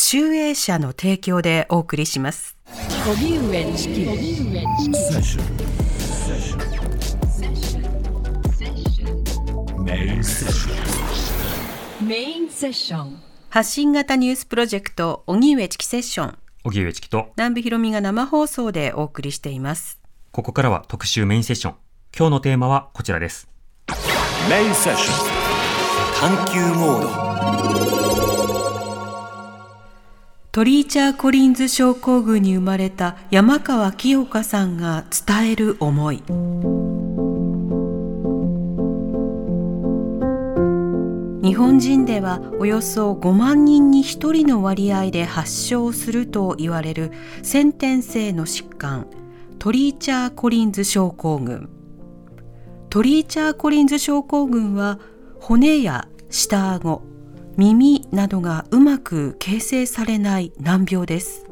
集英社の提供でお送りします。荻上チキメインセッション。メインセッション。発信型ニュースプロジェクト荻上チキセッション。荻上チキと南部ひろみが生放送でお送りしています。ここからは特集メインセッション。今日のテーマはこちらです。メインセッション。探求モードトリーチャー・コリンズ症候群に生まれた山川清香さんが伝える思い。日本人ではおよそ5万人に1人の割合で発症すると言われる先天性の疾患トリーチャー・コリンズ症候群。トリーチャー・コリンズ症候群は骨や下顎耳などがうまく形成されない難病です。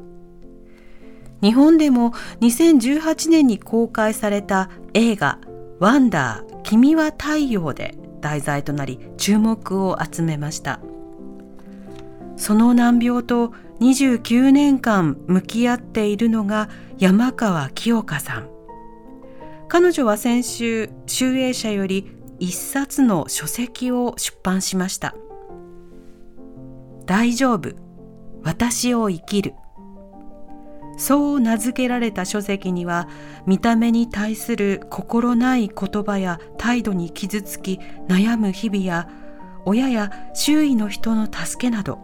日本でも2018年に公開された映画「ワンダー君は太陽」で題材となり注目を集めました。その難病と29年間向き合っているのが山川清香さん。彼女は先週集英社より一冊の書籍を出版しました。大丈夫。私を生きる。そう名付けられた書籍には見た目に対する心ない言葉や態度に傷つき悩む日々や親や周囲の人の助けなど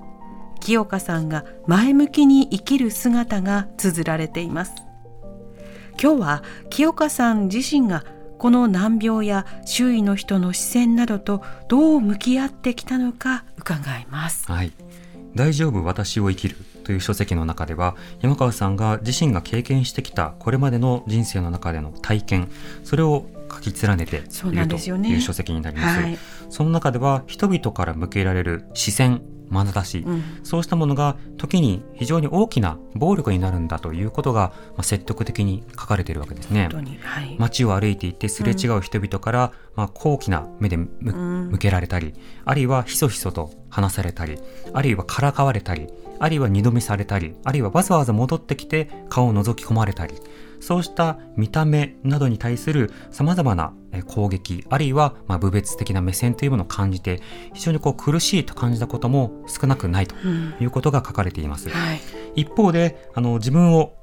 清香さんが前向きに生きる姿が綴られています。今日は清香さん自身がこの難病や周囲の人の視線などとどう向き合ってきたのか伺います。はい。大丈夫私を生きるという書籍の中では山川さんが自身が経験してきたこれまでの人生の中での体験それを書き連ねているという書籍になります。そ、ねはい、その中では人々から向けられる視線眼差し、うん、そうしたものが時に非常に大きな暴力になるんだということが、まあ、説得的に書かれているわけですね。はい、街を歩いていてすれ違う人々から、うん、まあ、高貴な目で向けられたり、あるいはひそひそと話されたりあるいはからかわれたりあるいは二度見されたりあるいはわざわざ戻ってきて顔を覗き込まれたりそうした見た目などに対する様々な攻撃、あるいはま部別的な目線というものを感じて、非常にこう苦しいと感じたことも少なくないということが書かれています。うんはい、一方で、あの自分を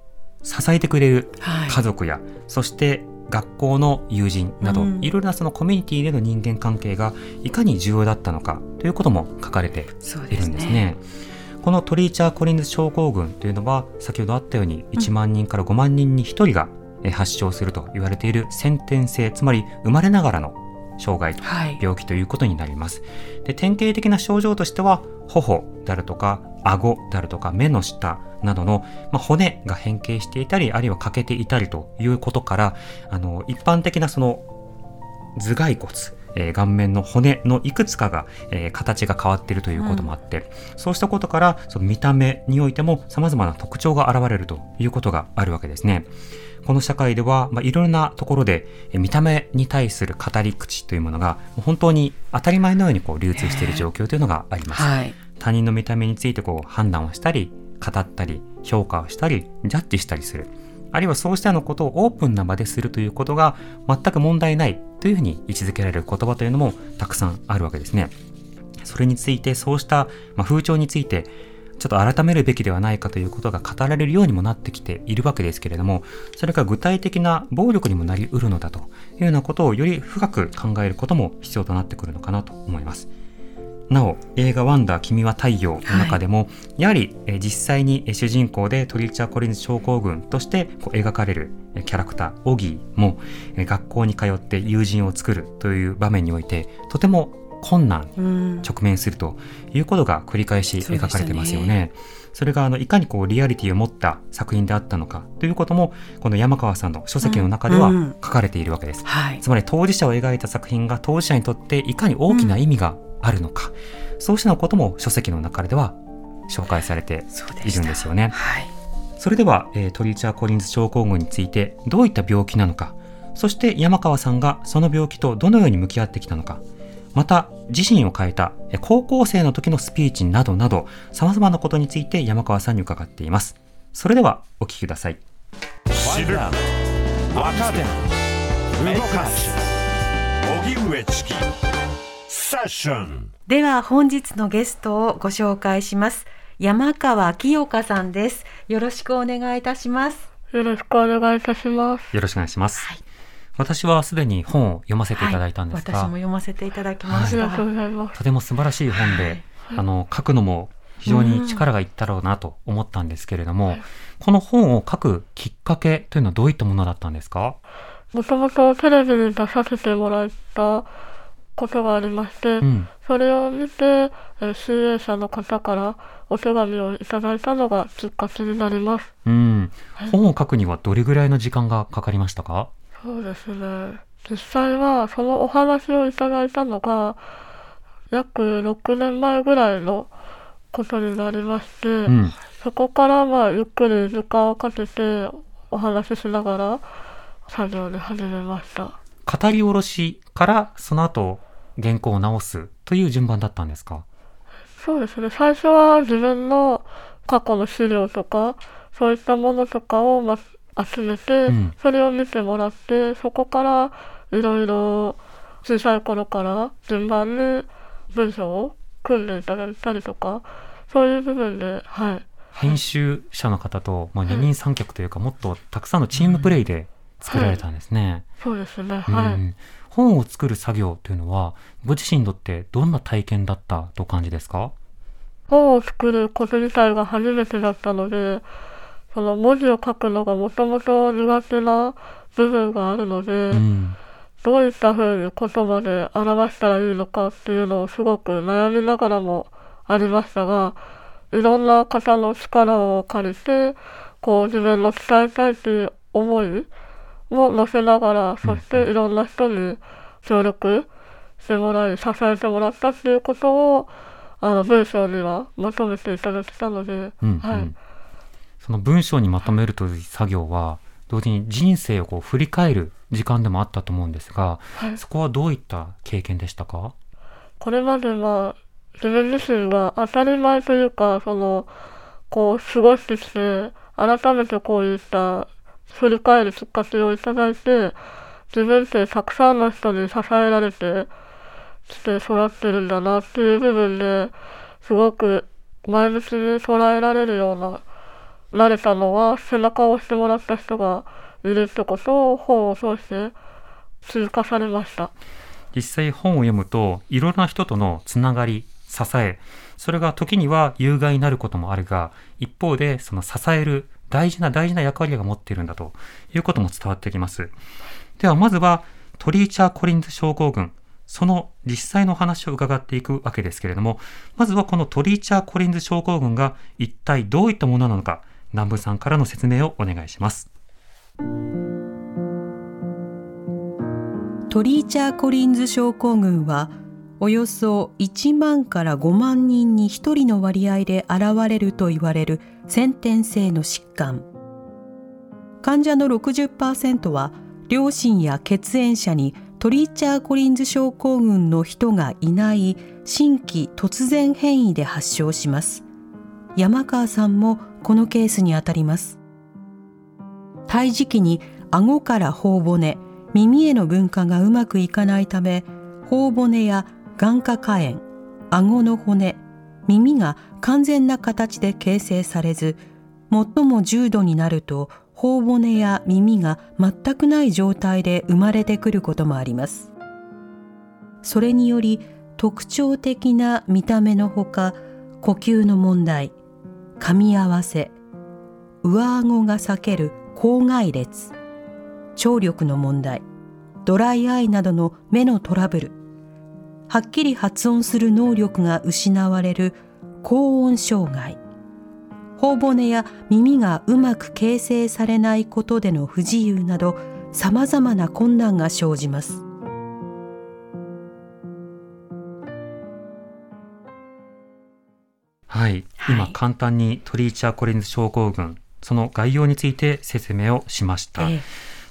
支えてくれる家族や、はい、そして学校の友人など、うん、いろいろなそのコミュニティでの人間関係がいかに重要だったのかということも書かれているんですね。このトリーチャー・コリンズ症候群というのは先ほどあったように1万人から5万人に1人が発症すると言われている先天性つまり生まれながらの障害、はい、病気ということになります。で典型的な症状としては頬であるとか顎であるとか目の下などの、まあ、骨が変形していたりあるいは欠けていたりということからあの一般的なその頭蓋骨えー、顔面の骨のいくつかが、えー、形が変わっているということもあって、うん、そうしたことからその見た目においても様々な特徴が現れるということがあるわけですね。この社会では、まあ、いろんなところで、えー、見た目に対する語り口というものが本当に当たり前のようにこう流通している状況というのがあります。はい、他人の見た目についてこう判断をしたり語ったり評価をしたりジャッジしたりする。あるいはそうしたようなことをオープンな場でするということが全く問題ないというふうに位置づけられる言葉というのもたくさんあるわけですね。それについてそうした、ま風潮についてちょっと改めるべきではないかということが語られるようにもなってきているわけですけれども、それが具体的な暴力にもなり得るのだというようなことをより深く考えることも必要となってくるのかなと思います。なお映画「ワンダー君は太陽」の中でも、はい、やはり、え実際に主人公でトリーチャー・コリンズ症候群としてこう描かれるキャラクターオギーも、え学校に通って友人を作るという場面においてとても困難直面するということが繰り返し描かれてますよね。それがあのいかにこうリアリティを持った作品であったのかということもこの山川さんの書籍の中では書かれているわけです、うんはい、つまり当事者を描いた作品が当事者にとっていかに大きな意味があるのか、うん、そうしたことも書籍の中では紹介されているんですよね。はい、それでは、えー、トリーチャー・コリンズ症候群についてどういった病気なのか。そして山川さんがその病気とどのように向き合ってきたのか。また自身を変えた高校生の時のスピーチなどなど様々なことについて山川さんに伺っています。それではお聞きください。知る若手。動かす。荻上チキでは本日のゲストをご紹介します。山川清香さんです。よろしくお願いいたします。よろしくお願いいたします。よろしくお願いします、はい。私はすでに本を読ませていただいたんですが、はい、私も読ませていただきました、はい、とても素晴らしい本で、はい、あの書くのも非常に力がいったろうなと思ったんですけれども、この本を書くきっかけというのはどういったものだったんですか？もともとテレビに出させてもらったことがありまして、うん、それを見て、え集英社の方からお手紙をいただいたのがきっかけになります。うん、本を書くにはどれぐらいの時間がかかりましたか？そうですね。実際はそのお話をいただいたのが約6年前ぐらいのことになりまして、うん、そこからまあゆっくり時間をかけてお話ししながら作業に始めました。語り下ろしからその後原稿を直すという順番だったんですか？そうですね。最初は自分の過去の資料とかそういったものとかをま集めて、うん、それを見てもらってそこからいろいろ小さい頃から順番に文章を組んでいただいたりとかそういう部分で、はい、編集者の方と、まあ、二人三脚というか、もっとたくさんのチームプレイで作られたんですね。はい、そうですね、はい、本を作る作業というのはご自身にとってどんな体験だったと感じですか？本を作ること自体が初めてだったのでその文字を書くのがもともと苦手な部分があるので、うん、どういったふうに言葉で表したらいいのかっていうのをすごく悩みながらもありましたが、いろんな方の力を借りて、こう自分の伝えたいという思いも乗せながら、そしていろんな人に協力してもらい、支えてもらったっていうことを、あの文章にはまとめていただけたので、うんうん、はい。その文章にまとめるという作業は、同時に人生をこう振り返る時間でもあったと思うんですが、はい、そこはどういった経験でしたか？これまでは自分自身が当たり前というか、その、こう過ごしてきて、改めてこういった振り返るきっかけをいただいて、自分ってたくさんの人に支えられてきて育ってるんだなっていう部分ですごく前向きに捉えられるようななれたのは背中を押してもらった人がいるってことを本を通して通過されました実際本を読むといろんな人とのつながり支えそれが時には有害になることもあるが一方でその支える大事な大事な役割が持っているんだということも伝わってきますではまずはトリーチャー・コリンズ症候群その実際の話を伺っていくわけですけれどもまずはこのトリーチャー・コリンズ症候群が一体どういったものなのか南部さんからの説明をお願いします。トリーチャー・コリンズ症候群はおよそ1万から5万人に1人の割合で現れると言われる先天性の疾患。患者の60%は両親や血縁者にトリーチャー・コリンズ症候群の人がいない新規突然変異で発症します。山川さんもこのケースにあたります。胎児期に顎から頬骨耳への分化がうまくいかないため頬骨や眼下下縁顎の骨耳が完全な形で形成されず最も重度になると頬骨や耳が全くない状態で生まれてくることもあります。それにより特徴的な見た目のほか呼吸の問題噛み合わせ上顎が裂ける口外裂聴力の問題ドライアイなどの目のトラブルはっきり発音する能力が失われる高音障害。頬骨や耳がうまく形成されないことでの不自由などさまざまな困難が生じます。はい、はい、今簡単にトリーチャー・コリンズ症候群その概要について説明をしました、えー、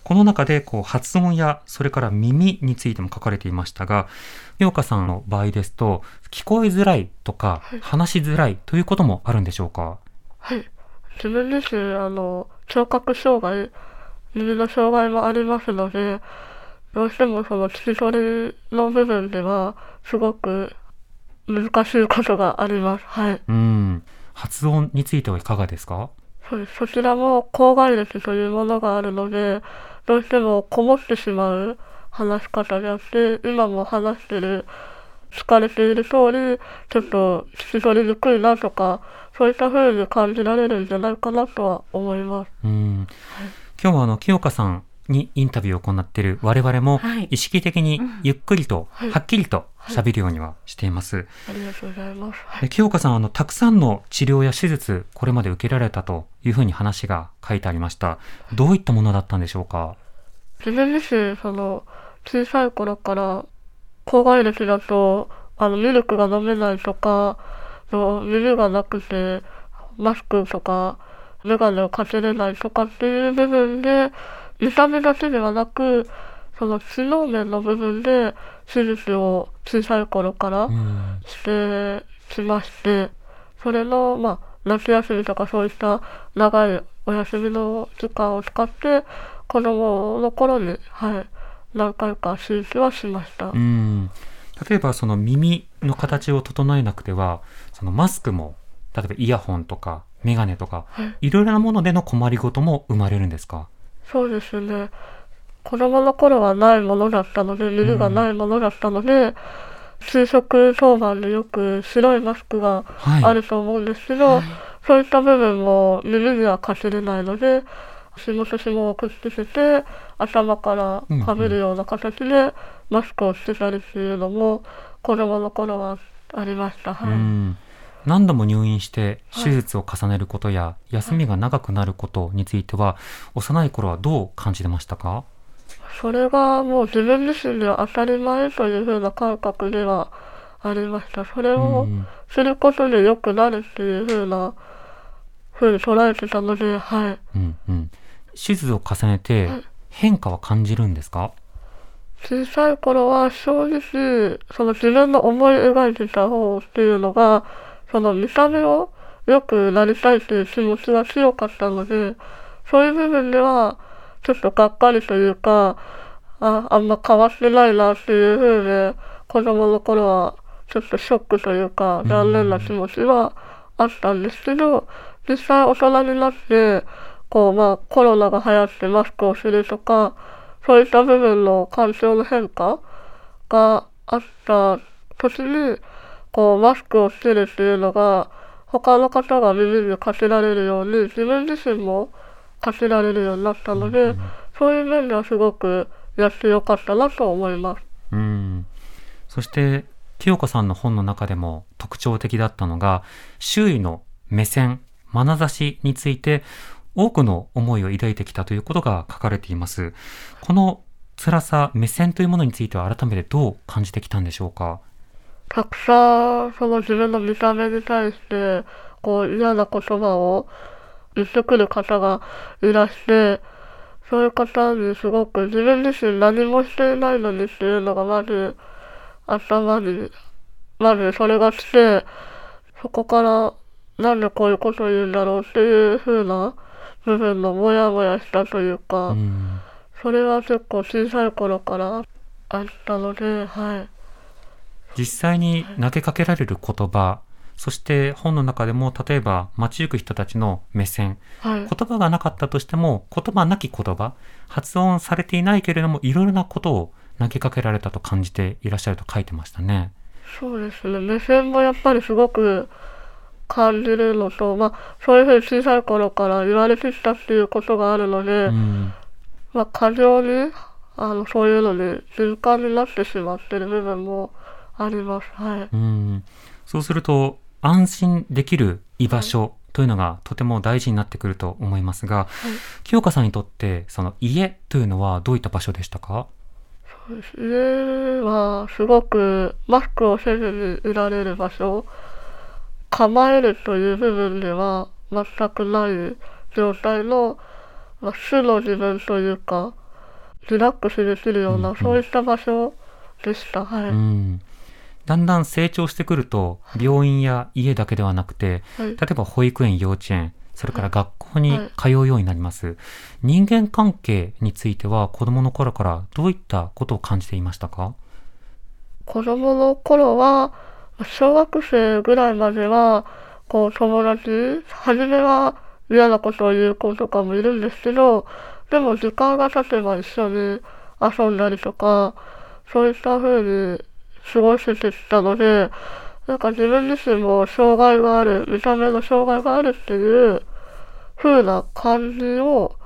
この中でこう発音やそれから耳についても書かれていましたが陽香さんの場合ですと聞こえづらいとか、はい、話しづらいということもあるんでしょうか？はい自分自身あの聴覚障害耳の障害もありますのでどうしてもその聞き取りの部分ではすごく難しいことがあります。はい。うん。発音についてはいかがですか？そうです。そちらも口外列というものがあるので、どうしてもこもってしまう話し方であって、今も話してる、疲れている通り、ちょっと聞き取りにくいなとか、そういった風に感じられるんじゃないかなとは思います。うん。はい、今日はあの、清香さんにインタビューを行っている我々も意識的にゆっくりと、はっきりと喋るようにはしています。ありがとうございます。で清岡さん、あの、たくさんの治療や手術、これまで受けられたというふうに話が書いてありました。どういったものだったんでしょうか？自分自身、その、小さい頃から、抗外歴だと、あの、ミルクが飲めないとか、の耳がなくて、マスクとか、メガネをかけれないとかっていう部分で、見た目だけではなく、その知能面の部分で手術を小さい頃からしてきまして、それの、まあ、夏休みとかそういった長いお休みの時間を使って、子供の頃に、はい、何回か手術はしました。うん。例えばその耳の形を整えなくては、そのマスクも、例えばイヤホンとかメガネとか、はい、いろいろなものでの困りごとも生まれるんですか？そうですね。子供の頃はないものだったので、耳がないものだったので、就職当番でよく白いマスクがあると思うんですけど、はい。はい、そういった部分も耳にはかすれないので、足元紐をくっつけて、頭からかぶるような形でマスクをしてたりっていうのも、子供の頃はありました。はい。何度も入院して手術を重ねることや休みが長くなることについては、幼い頃はどう感じてましたか？それがもう自分自身では当たり前というふうな感覚ではありました。それをすることで良くなるっていうふうなふうに捉えてたので、はい。うんうん。手術を重ねて変化は感じるんですか、小さい頃は正直、その自分の思い描いてた方っていうのが、その見た目を良くなりたいという気持ちが強かったので、そういう部分では、ちょっとがっかりというか、あ、あんま変わってないなっていうふうで、子供の頃はちょっとショックというか、残念な気持ちはあったんですけど、実際大人になって、こう、まあ、コロナが流行ってマスクをするとか、そういった部分の環境の変化があった時に、こう、マスクをしてるっていうのが、他の方が耳にかけられるように、自分自身もかけられるようになったので、うん、そういう面ではすごくやってよかったなと思います。うん。そして、清香さんの本の中でも特徴的だったのが、周囲の目線、眼差しについて多くの思いを抱いてきたということが書かれています。この辛さ、目線というものについては改めてどう感じてきたんでしょうか？たくさん、その自分の見た目に対して、こう嫌な言葉を言ってくる方がいらして、そういう方にすごく自分自身何もしていないのにっていうのがまず頭に、まずそれが来て、そこからなんでこういうことを言うんだろうっていう風な部分のモヤモヤしたというか、うん、それは結構小さい頃からあったので、はい。実際に投げかけられる言葉、そして本の中でも例えば街行く人たちの目線、はい、言葉がなかったとしても言葉なき言葉発音されていないけれどもいろいろなことを投げかけられたと感じていらっしゃると書いてましたね。そうですね目線もやっぱりすごく感じるのと、まあ、そういうふうに小さい頃から言われてきたっていうことがあるので、うん、まあ、過剰にあのそういうのに静かになってしまってる部分もあります。はい、うん。そうすると安心できる居場所というのがとても大事になってくると思いますが、はい、清香さんにとってその家というのはどういった場所でしたか？家はすごくマスクをせずにいられる場所構えるという部分では全くない状態の、まあ、素の自分というかリラックスできるような、うんうん、そういった場所でした。はい、うん。だんだん成長してくると、病院や家だけではなくて、はい、例えば保育園、幼稚園、それから学校に通うようになります。はい、人間関係については子供の頃からどういったことを感じていましたか？子供の頃は、小学生ぐらいまでは、こう友達、初めは嫌なことを言う子とかもいるんですけど、でも時間が経てば一緒に遊んだりとか、そういった風に過ごしてきたので、なんか自分自身も障害がある、見た目の障害があるっていう風な感じを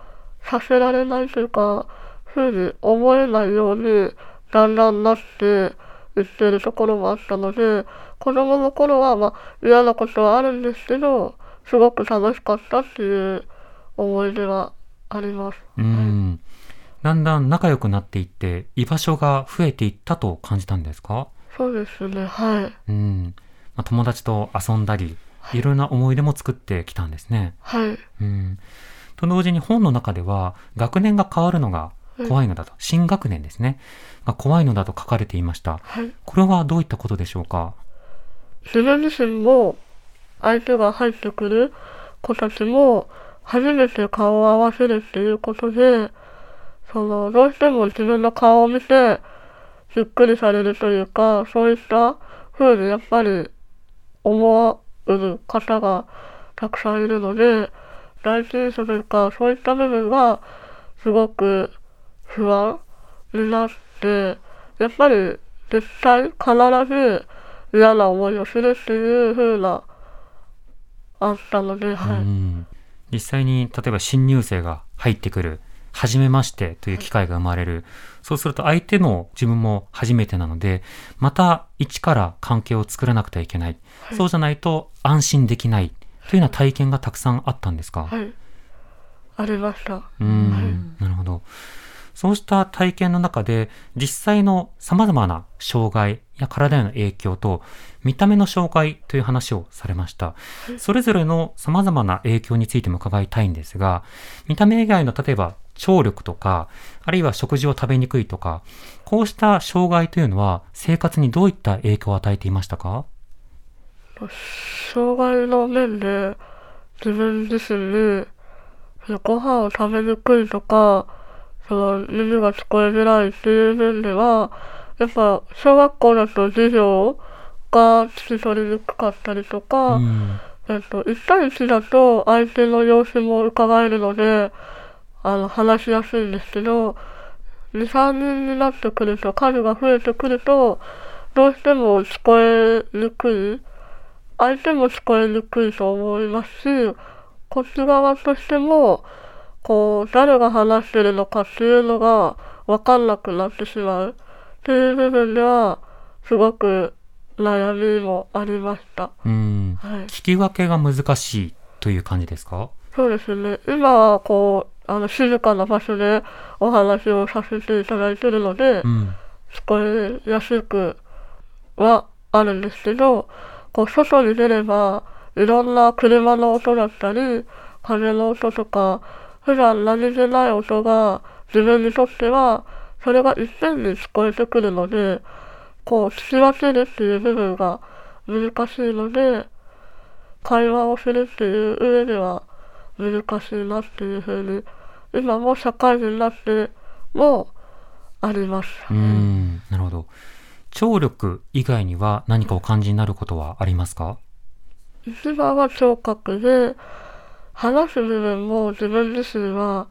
させられないというか、風に思えないようにだんだんなっていってるところもあったので、子供の頃はまあ嫌なことはあるんですけど、すごく楽しかったっていう思い出はあります。うん。だんだん仲良くなっていって居場所が増えていったと感じたんですか？そうですねはい。うん。まあ、友達と遊んだり、はい、いろんな思い出も作ってきたんですね。はい。うん。と同時に本の中では学年が変わるのが怖いのだと、はい、新学年ですね。が怖いのだと書かれていました、はい、これはどういったことでしょうか？自分自身も相手が入ってくる子たちも初めて顔を合わせるっていうことでその、どうしても自分の顔を見て、びっくりされるというか、そういった風にやっぱり思う方がたくさんいるので、第一印象というか、そういった部分がすごく不安になって、やっぱり実際必ず嫌な思いをするっていう風な、あったので、はい。実際に例えば新入生が入ってくる初めましてという機会が生まれる。そうすると相手も自分も初めてなので、また一から関係を作らなくてはいけない。はい、そうじゃないと安心できないというような体験がたくさんあったんですか？はい。ありました。うん、はい、なるほど。そうした体験の中で、実際の様々な障害や体への影響と、見た目の障害という話をされました。それぞれの様々な影響についても伺いたいんですが、見た目以外の例えば聴力とか、あるいは食事を食べにくいとか、こうした障害というのは生活にどういった影響を与えていましたか？障害の面で自分自身にご飯を食べにくいとか、その耳が聞こえづらいっていう面では、やっぱ小学校だと授業が聞き取りにくかったりとか、うん、えっと、1対1だと相手の様子も伺えるので、あの、話しやすいんですけど、2、3人になってくると、数が増えてくると、どうしても聞こえにくい、相手も聞こえにくいと思いますし、こっち側としても、こう、誰が話してるのかっていうのが分かんなくなってしまうっていう部分では、すごく悩みもありました。うん。はい、聞き分けが難しいという感じですか？そうですね。今はこう、あの静かな場所でお話をさせていただいてるので、うん、聞こえやすくはあるんですけど、こう外に出ればいろんな車の音だったり、風の音とか、普段何気ない音が自分にとってはそれが一遍に聞こえてくるので、こう聞き分けるっていう部分が難しいので、会話をするっていう上では難しいなっていうふうに今も社会人になってもあります。うんなるほど聴力以外には何かお感じになることはありますか一番は聴覚で話す部分も自分自身は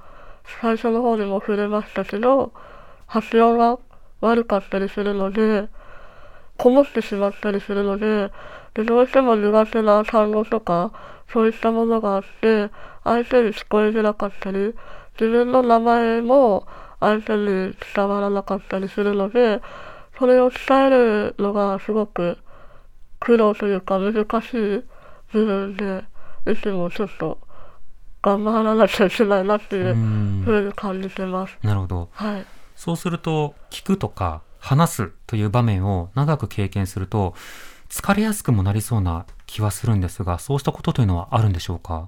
最初の方にも触れましたけど発音が悪かったりするのでこもってしまったりするのででどうしても苦手な単語とかそういったものがあって相手に聞こえづらかったり、自分の名前も相手に伝わらなかったりするので、それを伝えるのがすごく苦労というか難しい部分で、いつもちょっと頑張らなきゃいけないなっていうふうに感じてます。なるほど。はい。そうすると、聞くとか話すという場面を長く経験すると、疲れやすくもなりそうな気はするんですが、そうしたことというのはあるんでしょうか？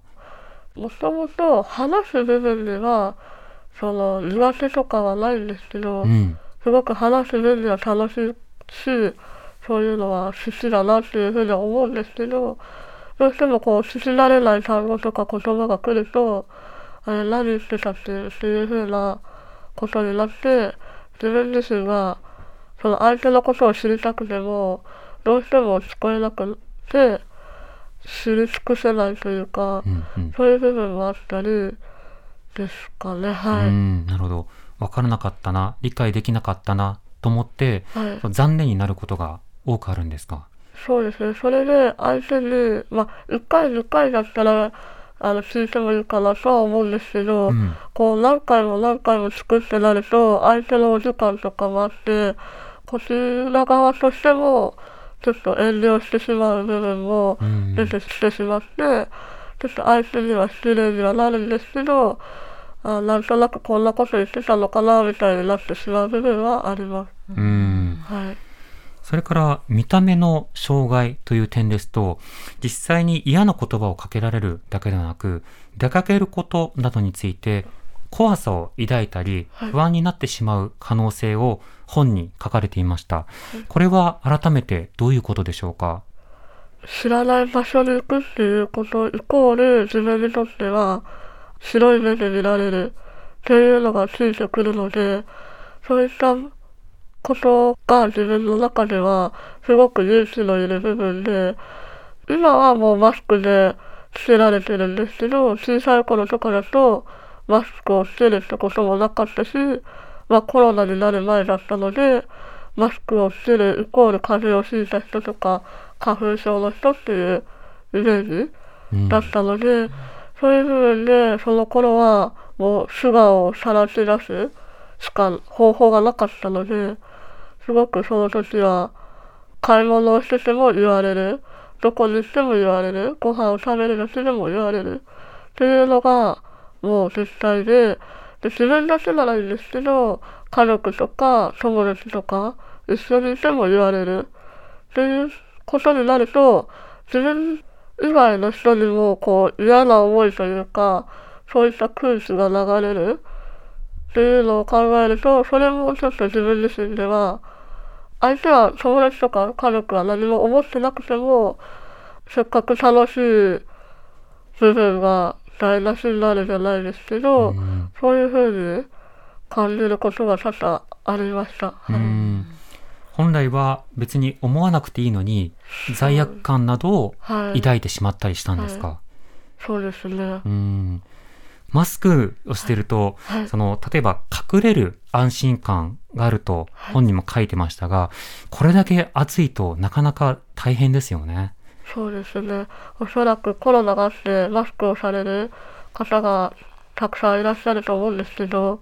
もともと話す部分では、その苦手とかはないんですけど、うん、すごく話す分には楽しいし、そういうのは好きだなっていうふうには思うんですけど、どうしてもこう聞き慣れない単語とか言葉が来ると、あれ何言ってたっていうふうなことになって、自分自身がその相手のことを知りたくても、どうしても聞こえなくて、知り尽くせないというか、うんうん、そういう部分もあったりですかね。はい。なるほど。分からなかったな、理解できなかったなと思って、はい、残念になることが多くあるんですか？そうですね。それで相手に、まあ、1回、10回だったら、あの、聞いてもいいかなとは思うんですけど、うん、こう、何回も何回も作ってなると、相手のお時間とかもあって、こちら側としても、ちょっと遠慮してしまう部分も出てきてしまって、うん、ちょっと相手には失礼にはなるんですけど、あなんとなくこんなこと言ってたのかなみたいになってしまう部分はあります。うん、はいそれから見た目の障害という点ですと、実際に嫌な言葉をかけられるだけではなく、出かけることなどについて怖さを抱いたり、不安になってしまう可能性を本に書かれていました。これは改めてどういうことでしょうか？知らない場所に行くっていうことイコール自分にとっては白い目で見られるっていうのがついてくるので、そういったことが自分の中ではすごく勇気のいる部分で、今はもうマスクでつけられてるんですけど、小さい頃とかだとマスクをしてるってこともなかったし、まあコロナになる前だったので、マスクをしてるイコール風邪をひいた人とか花粉症の人っていうイメージだったので、うん、そういう部分でその頃はもう素顔をさらし出すしか方法がなかったので、すごくその時は、買い物をしてても言われる。どこにしても言われる。ご飯を食べるだけでも言われる。っていうのが、もう絶対で、で、自分だけならいいんですけど、家族とか友達とか一緒にいても言われる。っていうことになると、自分以外の人にもこう嫌な思いというか、そういった空気が流れるっていうのを考えると、それもちょっと自分自身では、相手は友達とか家族は何も思ってなくても、せっかく楽しい部分が台無しになるじゃないですけど、うん、そういうふうに感じることが多々ありました。うん、本来は別に思わなくていいのに、罪悪感などを抱いてしまったりしたんですか、はいはい、そうですね。うんマスクをしてると、はい、その、例えば隠れる安心感があると本にも書いてましたが、はい、これだけ暑いとなかなか大変ですよね。そうですね。おそらくコロナがあってマスクをされる方がたくさんいらっしゃると思うんですけど、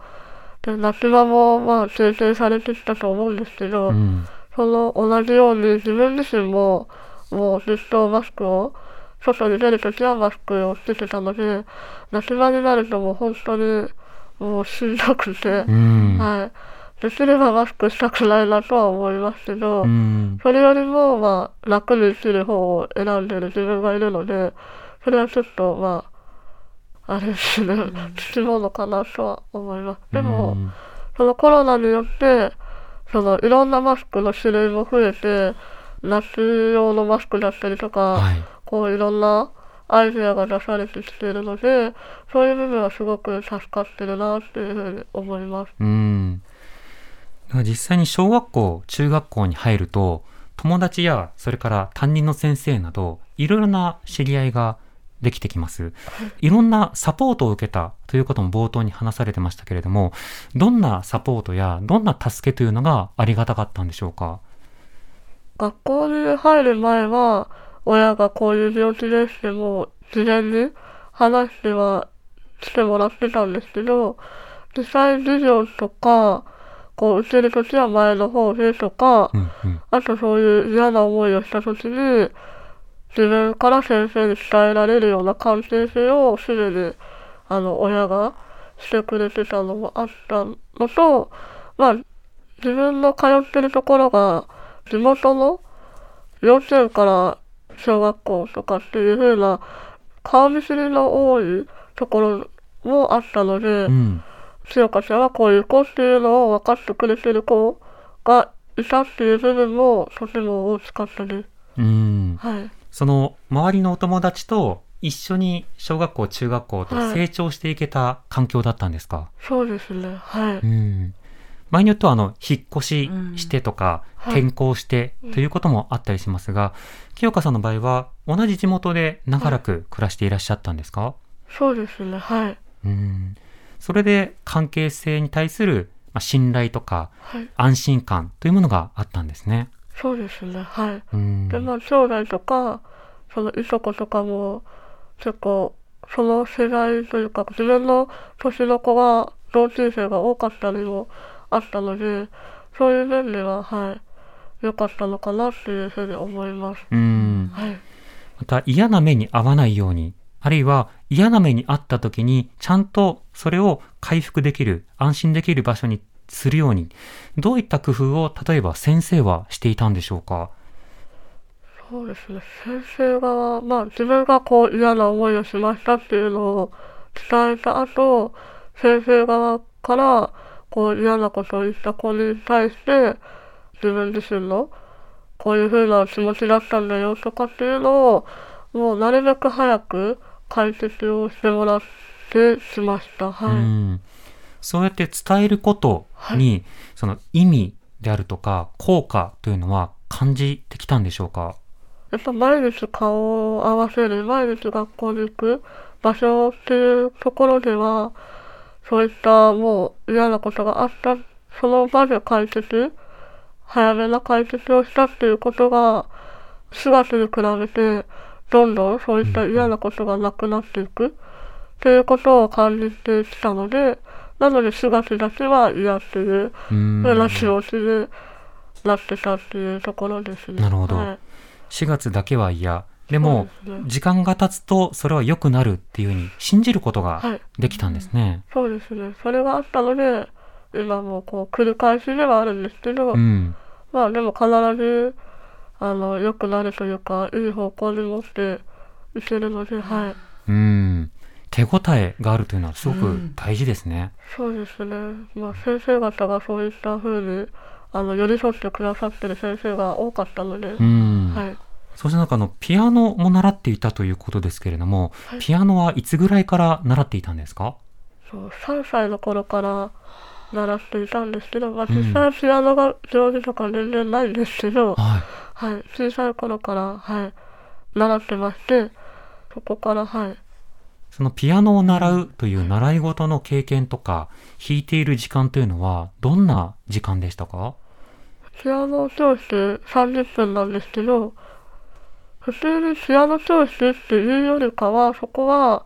で夏場もまあ経験されてきたと思うんですけど、うん、その同じように自分自身ももうずっとマスクを外に出るときはマスクをつけてたので、夏場になるともう本当にもうしんどくて、うん、はい。できればマスクしたくないなとは思いますけど、うん、それよりもまあ楽にする方を選んでる自分がいるので、それはちょっとまあ、あれですね、つきものかなとは思います。でも、うん、そのコロナによって、そのいろんなマスクの種類も増えて、夏用のマスクだったりとか、はいこういろんなアイデアが出されてきているので、そういう部分はすごく助かってるなっていうふうに思います。うん。実際に小学校、中学校に入ると、友達やそれから担任の先生など、いろいろな知り合いができてきます。いろんなサポートを受けたということも冒頭に話されてましたけれども、どんなサポートやどんな助けというのがありがたかったんでしょうか？学校に入る前は、親がこういう病気でしても、事前に話してはしてもらってたんですけど、実際授業とか、こう受けるときは前の方でとか、うんうん、あとそういう嫌な思いをしたときに、自分から先生に伝えられるような関係性をすでにあの親がしてくれてたのもあったのと、まあ、自分の通ってるところが地元の幼稚園から小学校とかっていう風な顔見知りの多いところもあったので、うん、強かちゃんはこういう子っていうのを分かってくれてる子がいたっていう部分もとても大きかったです。うん、はい、その周りのお友達と一緒に小学校中学校と成長していけた環境だったんですか、はい、そうですね。はい、うん、場合によってはあの引っ越ししてとか、転校してということもあったりしますが、清香さんの場合は同じ地元で長らく暮らしていらっしゃったんですか、そうですねはい。うん。それで関係性に対する信頼とか、安心感というものがあったんですね。そうですね、はい。で、まあ、将来とか、そのいとことかも、結構、その世代というか、自分の年の子が、同級生が多かったりもあったので、そういう面では、はい、良かったのかなっていうふうに思います。うん。はい。また、嫌な目に遭わないように、あるいは嫌な目に遭った時に、ちゃんとそれを回復できる、安心できる場所にするように、どういった工夫を例えば先生はしていたんでしょうか？そうですね。先生側、まあ自分がこう嫌な思いをしましたっていうのを伝えた後、先生側からこう嫌なことを言った子に対して、自分自身のこういう風な気持ちだったんだよとかっていうのを、もうなるべく早く解説をしてもらってしました。はい。うそうやって伝えることに、はい、その意味であるとか、効果というのは感じてきたんでしょうか？やっぱ毎日顔を合わせる、毎日学校に行く場所っていうところでは、そういったもう嫌なことがあった、その場で解決、早めな解決をしたっていうことが、4月に比べて、どんどんそういった嫌なことがなくなっていくっていうことを感じてきたので、なので4月だけは嫌っていう話をする、なってたっていうところですね。なるほど。はい、4月だけは嫌。でも、ね、時間が経つとそれは良くなるっていうふうに信じることができたんですね。はい、そうですね。それがあったので、今もこう繰り返しではあるんですけど、うん、まあでも必ずあの、良くなるというか、いい方向に持っていけるので、はい。うん。手応えがあるというのはすごく大事ですね。うん、そうですね。まあ、先生方がそういったふうに、あの、寄り添ってくださってる先生が多かったので、うん。はい。そしてなんかあの、ピアノも習っていたということですけれども、はい、ピアノはいつぐらいから習っていたんですか？そう、3歳の頃から習っていたんですけど、まあ、実際ピアノが上手とか全然ないんですけど、うんはい。はい、小さい頃から、はい、習ってまして、そこから、はい。そのピアノを習うという習い事の経験とか、弾いている時間というのは、どんな時間でしたか？ピアノ教室30分なんですけど、普通にピアノ教室っていうよりかは、そこは、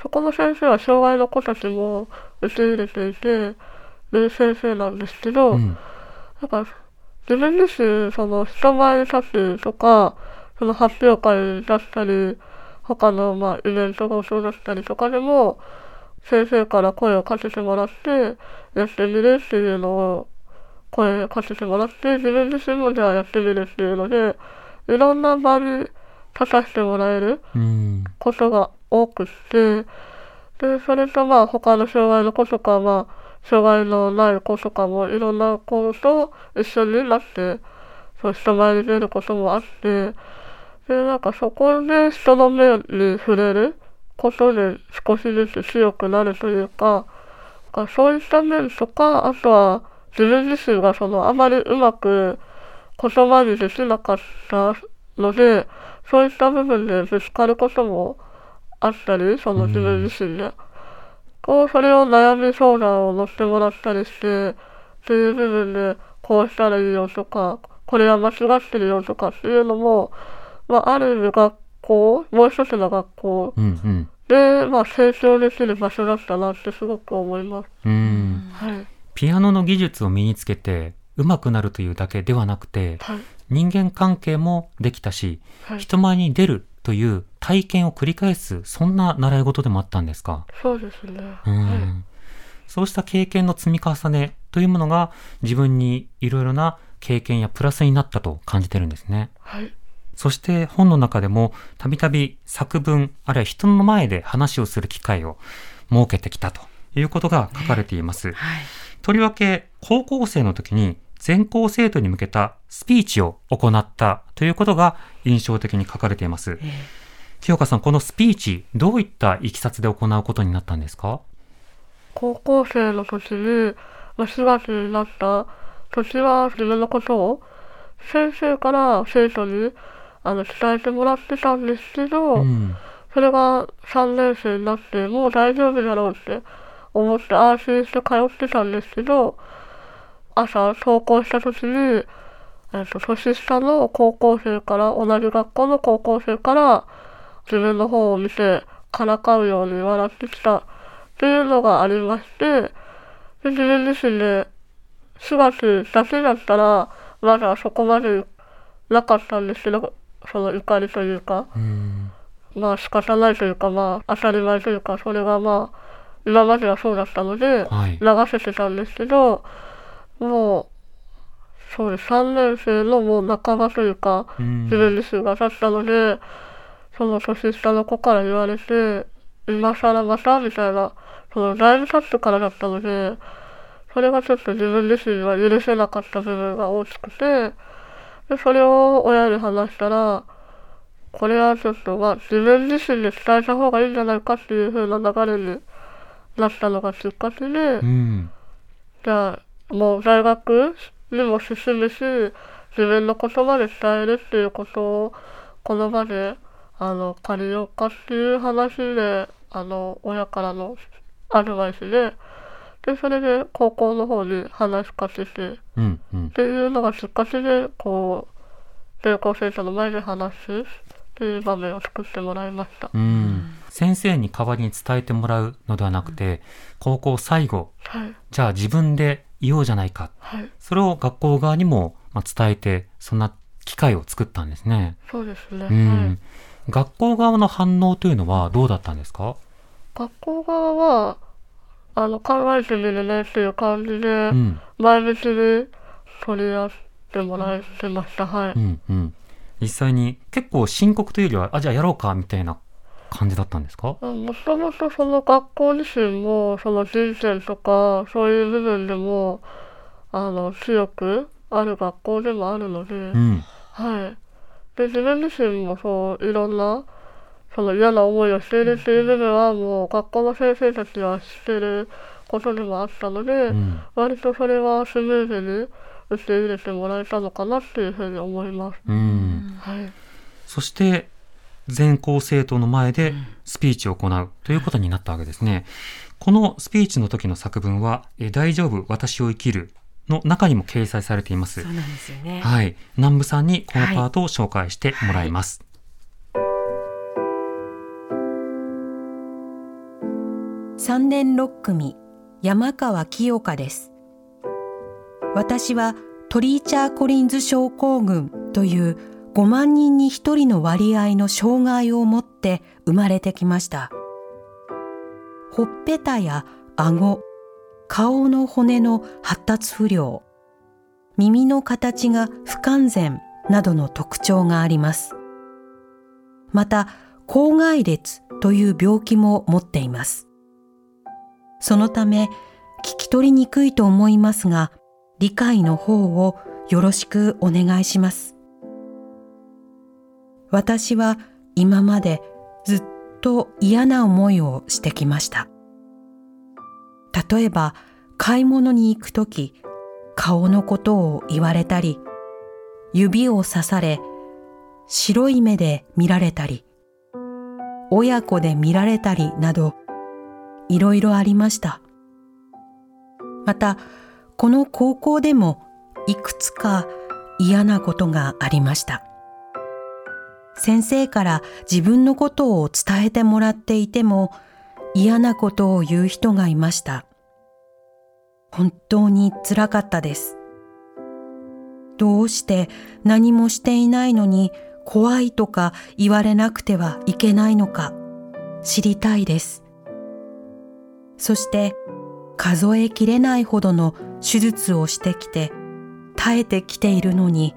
そこの先生は障害の子たちも受け入れていて、る先生なんですけど、うん、なんか自分自身、その人前に立つとか、その発表会に出したり、他のまあイベントがそうだったりとかでも、先生から声をかけてもらって、やってみるっていうのを声かけてもらって、自分自身もじゃあやってみるっていうので、いろんな場に立たせてもらえることが多くって、で、それとまあ他の障害の子とか、まあ、障害のない子とかもいろんな子と一緒になって、そう人前に出ることもあって、で、なんかそこで人の目に触れることで少しずつ強くなるというか、かそういった面とか、あとは自分自身がそのあまりうまく言葉にできなかったので、そういった部分でぶつかることもあったり、その自分自身で。こう、それを悩み相談を乗ってもらったりして、っていう部分で、こうしたらいいよとか、これは間違ってるよとかっていうのも、まあ、ある意味学校、もう一つの学校で、まあ、成長できる場所だったなってすごく思います。うん。はい。ピアノの技術を身につけて、上手くなるというだけではなくて、はい、人間関係もできたし、はい、人前に出るという体験を繰り返す、そんな習い事でもあったんですか？そうですね。うん、はい、そうした経験の積み重ねというものが自分にいろいろな経験やプラスになったと感じてるんですね。はい。そして本の中でもたびたび作文、あるいは人の前で話をする機会を設けてきたということが書かれています。ねはい、とりわけ高校生の時に全校生徒に向けたスピーチを行ったということが印象的に書かれています。えー、清香さん、このスピーチ、どういったいきさつで行うことになったんですか？高校生の時に、4月になった時は自分のことを先生から生徒にあの伝えてもらってたんですけど、うん、それが3年生になってもう大丈夫だろうって思って安心して通ってたんですけど、朝登校した時に、えっ、と、年下の高校生から、同じ学校の高校生から、自分の方を見て、からかうように笑ってきた。っていうのがありまして、で自分自身で4月だけだったら、まだそこまでなかったんですけど、その怒りというか、うまあ仕方ないというか、まあ当たり前というか、それがまあ、今まではそうだったので、流せてたんですけど、はいもう、そうです、3年生のもう半ばというか、自分自身が経ったので、その年下の子から言われて、今更またみたいな、そのだいぶ経ってからだったので、それがちょっと自分自身は許せなかった部分が大きくて、で、それを親に話したら、これはちょっとまあ自分自身で伝えた方がいいんじゃないかっていう風な流れになったのがきっかけで、うん、じゃあもう大学にも進むし、自分の言葉で伝えるっていうことを、この場で、あの、借りようかっていう話で、あの、親からのアドバイスで、で、それで高校の方に話しかけて、うんうん、っていうのがきっかけで、こう、全校生徒の前で話すっていう場面を作ってもらいました。うん。先生に代わりに伝えてもらうのではなくて、高校最後、はい、じゃあ自分で言おうじゃないか、はい、それを学校側にも伝えてそんな機会を作ったんですね。そうですね、うん、はい、学校側の反応というのはどうだったんですか？学校側はあの考えてみるねっていう感じで、前向きに取り合ってもらえてました、はい、うんうん、実際に結構深刻というよりはあじゃあやろうかみたいな感じだったんですか？もともとその学校自身もその人生とかそういう部分でもあの強くある学校でもあるので、うん、はい。で自分自身もそういろんなその嫌な思いをしているっていう部分はもう学校の先生たちは知ってることでもあったので、うん、割とそれはスムーズに受け入れてもらえたのかなっていうふうに思います。うん、はい、そして全校生徒の前でスピーチを行うということになったわけですね。このスピーチの時の作文は、え大丈夫、私を生きるの中にも掲載されています。そうなんですよね。はい。南部さんにこのパートを紹介してもらいます。はいはい、3年6組、山川清香です。私はトリーチャー・コリンズ症候群という5万人に1人の割合の障害を持って生まれてきました。ほっぺたや顎、顔の骨の発達不良、耳の形が不完全などの特徴があります。また、口外裂という病気も持っています。そのため、聞き取りにくいと思いますが、理解の方をよろしくお願いします。私は今までずっと嫌な思いをしてきました。例えば買い物に行くとき顔のことを言われたり、指を刺され、白い目で見られたり、親子で見られたりなど、いろいろありました。また、この高校でもいくつか嫌なことがありました。先生から自分のことを伝えてもらっていても嫌なことを言う人がいました。本当につらかったです。どうして何もしていないのに怖いとか言われなくてはいけないのか知りたいです。そして数えきれないほどの手術をしてきて耐えてきているのに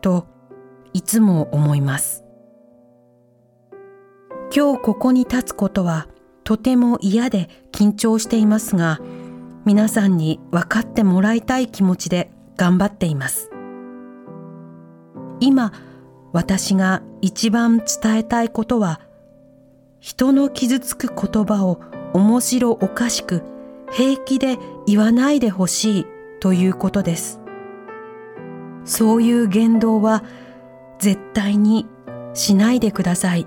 といつも思います。今日ここに立つことはとても嫌で緊張していますが皆さんに分かってもらいたい気持ちで頑張っています。今私が一番伝えたいことは人の傷つく言葉を面白おかしく平気で言わないでほしいということです。そういう言動は絶対にしないでください。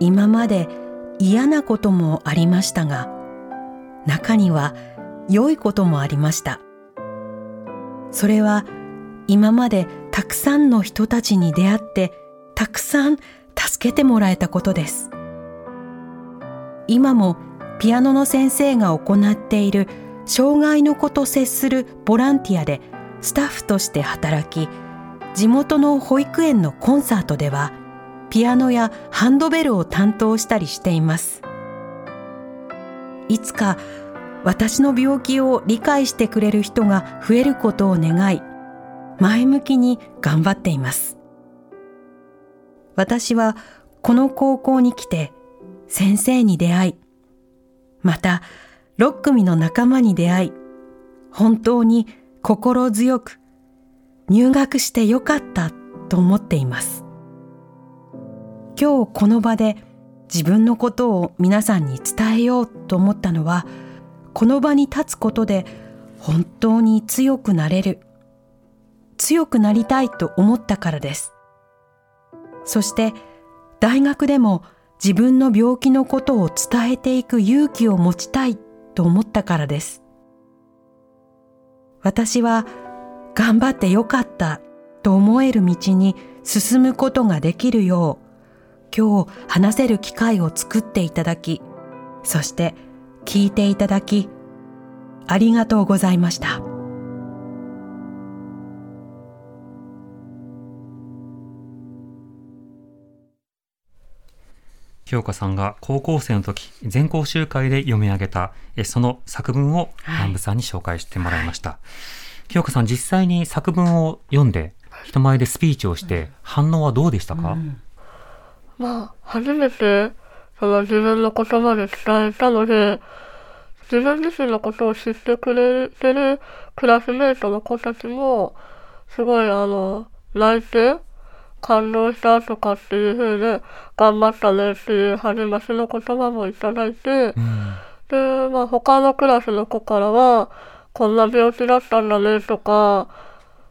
今まで嫌なこともありましたが、中には良いこともありました。それは今までたくさんの人たちに出会ってたくさん助けてもらえたことです。今もピアノの先生が行っている障害の子と接するボランティアでスタッフとして働き地元の保育園のコンサートではピアノやハンドベルを担当したりしています。いつか私の病気を理解してくれる人が増えることを願い前向きに頑張っています。私はこの高校に来て先生に出会いまた6組の仲間に出会い本当に心強く入学してよかったと思っています今日この場で自分のことを皆さんに伝えようと思ったのはこの場に立つことで本当に強くなれる強くなりたいと思ったからですそして大学でも自分の病気のことを伝えていく勇気を持ちたいと思ったからです。私は頑張ってよかったと思える道に進むことができるよう今日話せる機会を作っていただきそして聞いていただきありがとうございました。京香さんが高校生の時全校集会で読み上げたその作文を南部さんに紹介してもらいました、はい、京香さん実際に作文を読んで人前でスピーチをして反応はどうでしたか、うん、まあ初めてその自分の言葉で伝えたので自分自身のことを知ってくれてるクラスメートの子たちもすごいあの泣いて感動したとかっていう風で、頑張ったねっていう励ましの言葉もいただいて、うん、で、まあ他のクラスの子からは、こんな病気だったんだねとか、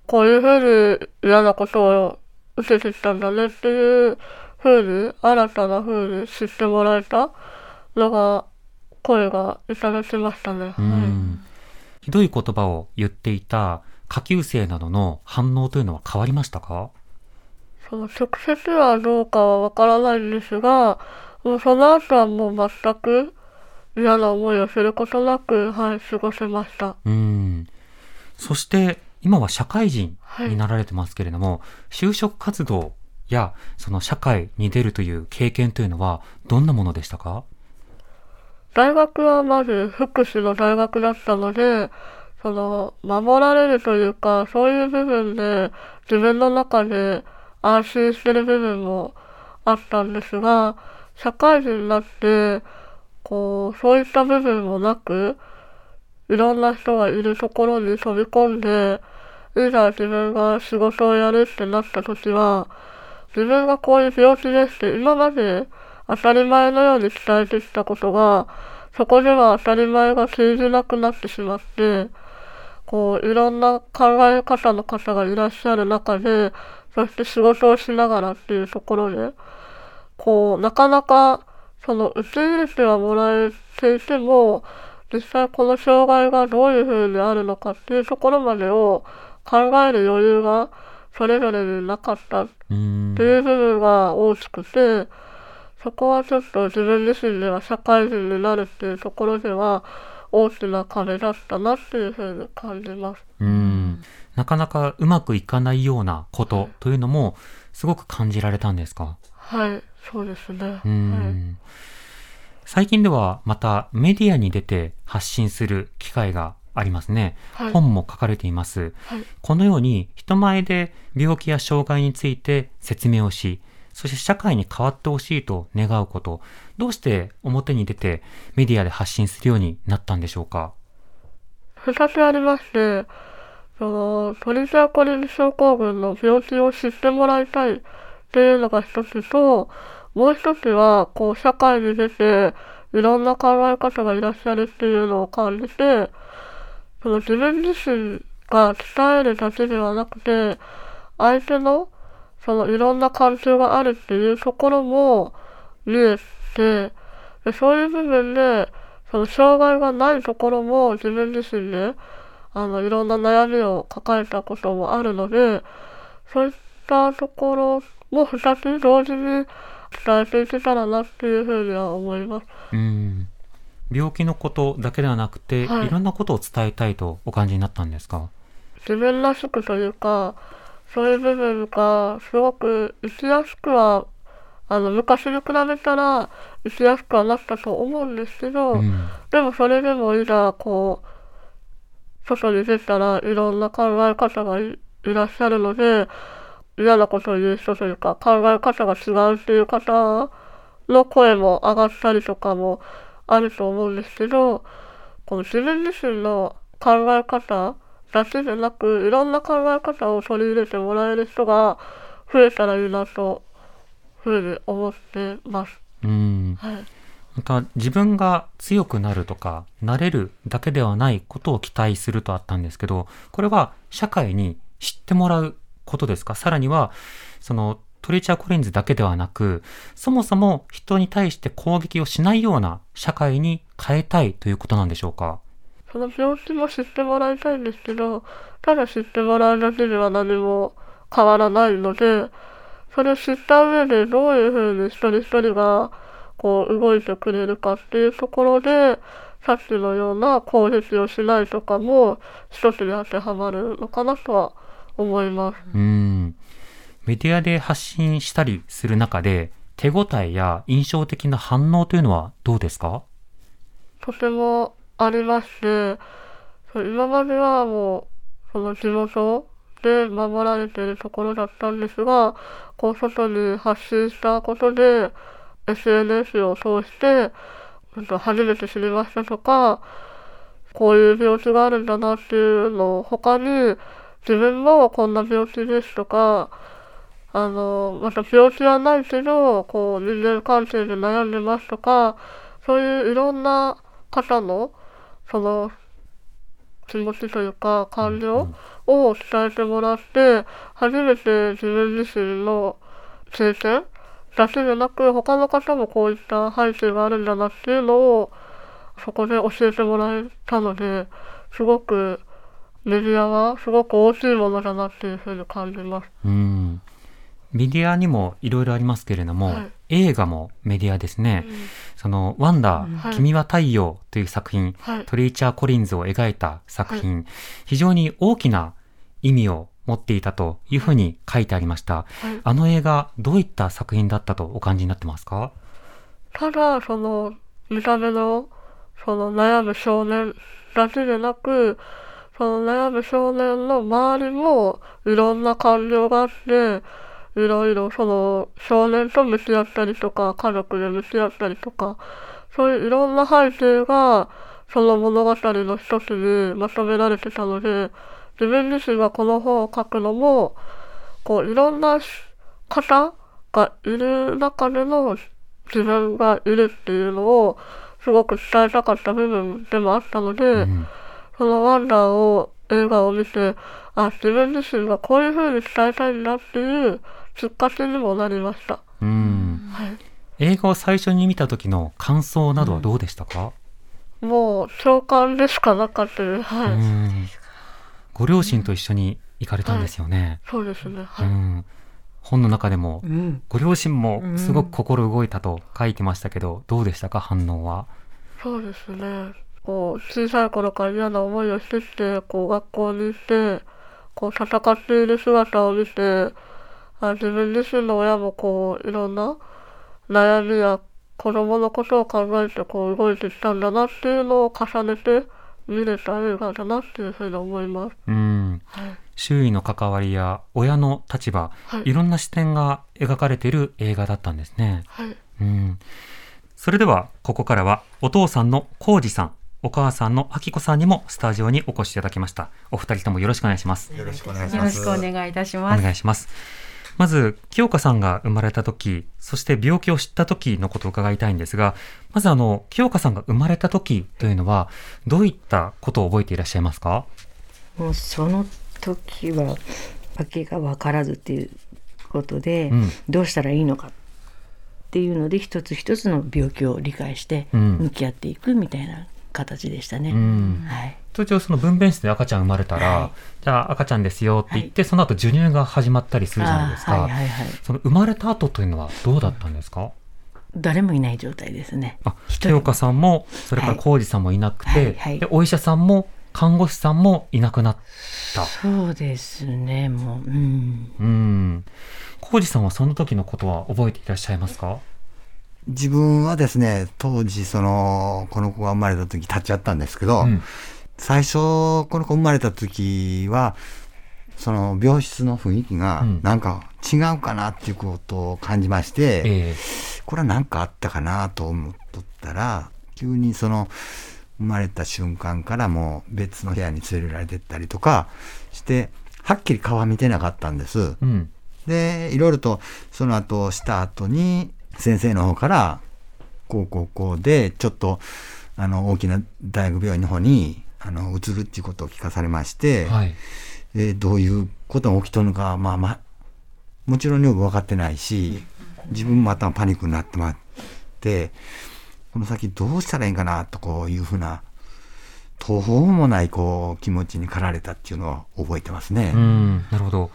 こういう風に嫌なことを受けてきたんだねっていう風に、新たな風に知ってもらえたのが、声がいただきましたね。うん、ひどい言葉を言っていた下級生などの反応というのは変わりましたか？その直接はどうかはわからないんですが、もうその後はもう全く嫌な思いをすることなく、はい、過ごせました。うん。そして、今は社会人になられてますけれども、はい、就職活動やその社会に出るという経験というのはどんなものでしたか？大学はまず福祉の大学だったので、その、守られるというか、そういう部分で自分の中で安心してる部分もあったんですが、社会人になって、こう、そういった部分もなく、いろんな人がいるところに飛び込んで、いざ自分が仕事をやるってなった時は、自分がこういう病気ですって今まで当たり前のように伝えてきたことが、そこでは当たり前が通じなくなってしまって、こう、いろんな考え方の方がいらっしゃる中で、そして仕事をしながらっていうところで、こう、なかなか、その、受け入れてはもらえていても、実際この障害がどういう風にあるのかっていうところまでを考える余裕がそれぞれになかった。っていう部分が大きくて、そこはちょっと自分自身では社会人になるっていうところでは大きな壁だったなっていうふうに感じます。うん。なかなかうまくいかないようなことというのもすごく感じられたんですか？はいそうですね、うん、はい。最近ではまたメディアに出て発信する機会がありますね。はい、本も書かれています、はい、このように人前で病気や障害について説明をし、そして社会に変わってほしいと願うこと、どうして表に出てメディアで発信するようになったんでしょうか？二つありまして、その、トリチャーコリン症候群の病気を知ってもらいたいっていうのが一つと、もう一つは、こう、社会に出て、いろんな考え方がいらっしゃるっていうのを感じて、その自分自身が伝えるだけではなくて、相手の、そのいろんな環境があるっていうところも見えて、でそういう部分で、その障害がないところも自分自身で、あの、いろんな悩みを抱えたこともあるので、そういったところも二つ同時に伝えていけたらなっていうふうには思います。うん。病気のことだけではなくて、はい、いろんなことを伝えたいとお感じになったんですか？自分らしくというかそういう部分がすごく生きやすくはあの昔に比べたら生きやすくはなったと思うんですけど、うん、でもそれでもいざこう外に出たらいろんな考え方がいらっしゃるので嫌なことを言う人というか、考え方が違うっていう方の声も上がったりとかもあると思うんですけど、この自分自身の考え方だけでなく、いろんな考え方を取り入れてもらえる人が増えたらいいなと、ふうに思ってます。うん。はい。また自分が強くなるとか、なれるだけではないことを期待するとあったんですけど、これは社会に知ってもらうことですか？さらには、そのトリチャーコリンズだけではなく、そもそも人に対して攻撃をしないような社会に変えたいということなんでしょうか？その病気も知ってもらいたいんですけど、ただ知ってもらうだけでは何も変わらないので、それを知った上でどういうふうに一人一人がこう動いてくれるかっていうところで、さっきのような攻撃をしないとかも一つに当てはまるのかなとは思います。うん。メディアで発信したりする中で、手応えや印象的な反応というのはどうですか？とてもありまして、今まではもう、その地元で守られているところだったんですが、こう外に発信したことで、SNS を通して、初めて知りましたとか、こういう病気があるんだなっていうのを他に自分もこんな病気ですとか、あの、また病気はないけど、こう、人間関係で悩んでますとか、そういういろんな方の、その、気持ちというか、感情を伝えてもらって、初めて自分自身の経験だけでなく、他の方もこういった背景があるんだなっていうのを、そこで教えてもらえたので、すごくメディアはすごく大きいものだなっていうふうに感じます。うん。メディアにもいろいろありますけれども、はい、映画もメディアですね。うん、その、ワンダー、君は太陽という作品、はい、トリーチャー・コリンズを描いた作品、はい、非常に大きな意味を持っていたというふうに書いてありました。あの映画、どういった作品だったとお感じになってますか？ただ、その、見た目の、その悩む少年だけでなく、その悩む少年の周りもいろんな感情があって、いろいろその少年と向き合ったりとか、家族で向き合ったりとか、そういういろんな背景がその物語の一つにまとめられてたので、自分自身がこの本を書くのも、こういろんな方がいる中での自分がいるっていうのをすごく伝えたかった部分でもあったので、うん。そのワンダーを映画を見て、あ、自分自身がこういう風に伝えたいんだっていうきっかけにもなりました。うん。はい。映画を最初に見た時の感想などはどうでしたか、うん、もう共感でしかなかったです。はい。ご両親と一緒に行かれたんですよね。はい、そうですね。はい。うん本の中でも、うん、ご両親もすごく心動いたと書いてましたけど、どうでしたか？反応はそうですねこう、小さい頃から嫌な思いをしてきて、こう、学校に行って、こう戦っている姿を見てあ自分自身の親もこういろんな悩みや子供のことを考えてこう動いてきたんだなっていうのを重ねて見れた映画だなっていうふうに思います。うん、はい、周囲の関わりや親の立場、はい、いろんな視点が描かれている映画だったんですね。はい、うん、それではここからはお父さんの浩二さんお母さんのあきこさんにもスタジオにお越しいただきました。お二人ともよろしくお願いします。よろしくお願いします。よろしくお願いいたします。お願いします。まず、清香さんが生まれた時、そして病気を知った時のことを伺いたいんですが、まずあの、清香さんが生まれた時というのは、どういったことを覚えていらっしゃいますか？もうその時は、訳が分からずっていうことで、うん、どうしたらいいのかっていうので、一つ一つの病気を理解して向き合っていくみたいな形でしたね。はい、通常その分娩室で赤ちゃん生まれたら、はい、じゃあ赤ちゃんですよって言って、はい、その後授乳が始まったりするじゃないですか、はいはいはい、その生まれた後というのはどうだったんですか、誰もいない状態ですね。あ、清岡さんも、それから浩二さんもいなくて、はいはいで、お医者さんも、看護師さんもいなくなった。そうですね、もう。うん。うん。浩二さんはその時のことは覚えていらっしゃいますか？自分はですね、当時、その、この子が生まれた時立ち会ったんですけど、うん、最初、この子生まれた時は、その病室の雰囲気が、なんか違うかなっていうことを感じまして、うんえ。ー、これは何かあったかなと思っとったら、急にその、生まれた瞬間からもう別の部屋に連れられてったりとかして、はっきり顔は見てなかったんです。うん、で、いろいろとその後した後に、先生の方から、こうこうこうで、ちょっと、あの、大きな大学病院の方に、あの、移るっていうことを聞かされまして、はい、えー、どういうことが起きとるのか、まあまあ、もちろんよく分かってないし、自分もまたパニックになってまって、この先どうしたらいいかな、とこういうふうな、途方もないこう気持ちに駆られたっていうのは覚えてますね。うん、なるほど。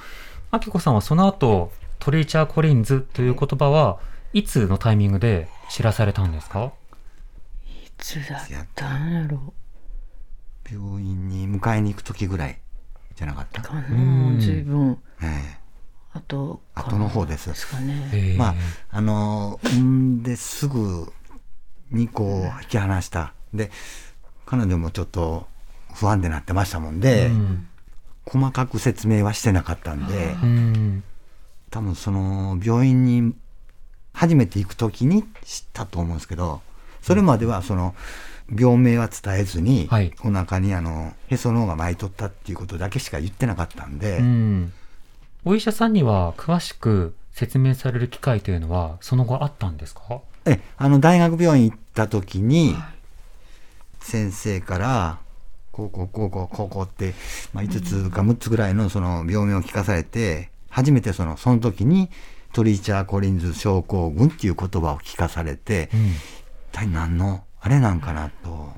あきこさんはその後、トリーチャー・コリンズという言葉は、いつのタイミングで知らされたんですか？いつだったんやろう。病院に迎えに行く時ぐらいじゃなかった？かな随分、ええ。あと後の方です。ですかねまああの産んですぐにこう引き離した。で彼女もちょっと不安でなってましたもんで、うん、細かく説明はしてなかったんで、うん、多分その病院に初めて行く時に知ったと思うんですけど、それまではその、病名は伝えずに、はい、お腹にあの、へその緒が巻いとったっていうことだけしか言ってなかったんで。うん、お医者さんには詳しく説明される機会というのは、その後あったんですか？え、あの、大学病院行った時に、先生から、こうこうこうこうこうこうって、まあ、5つか6つぐらいのその病名を聞かされて、初めてその、その時に、トリーチャー・コリンズ症候群っていう言葉を聞かされて、うん、一体何のあれなんかなと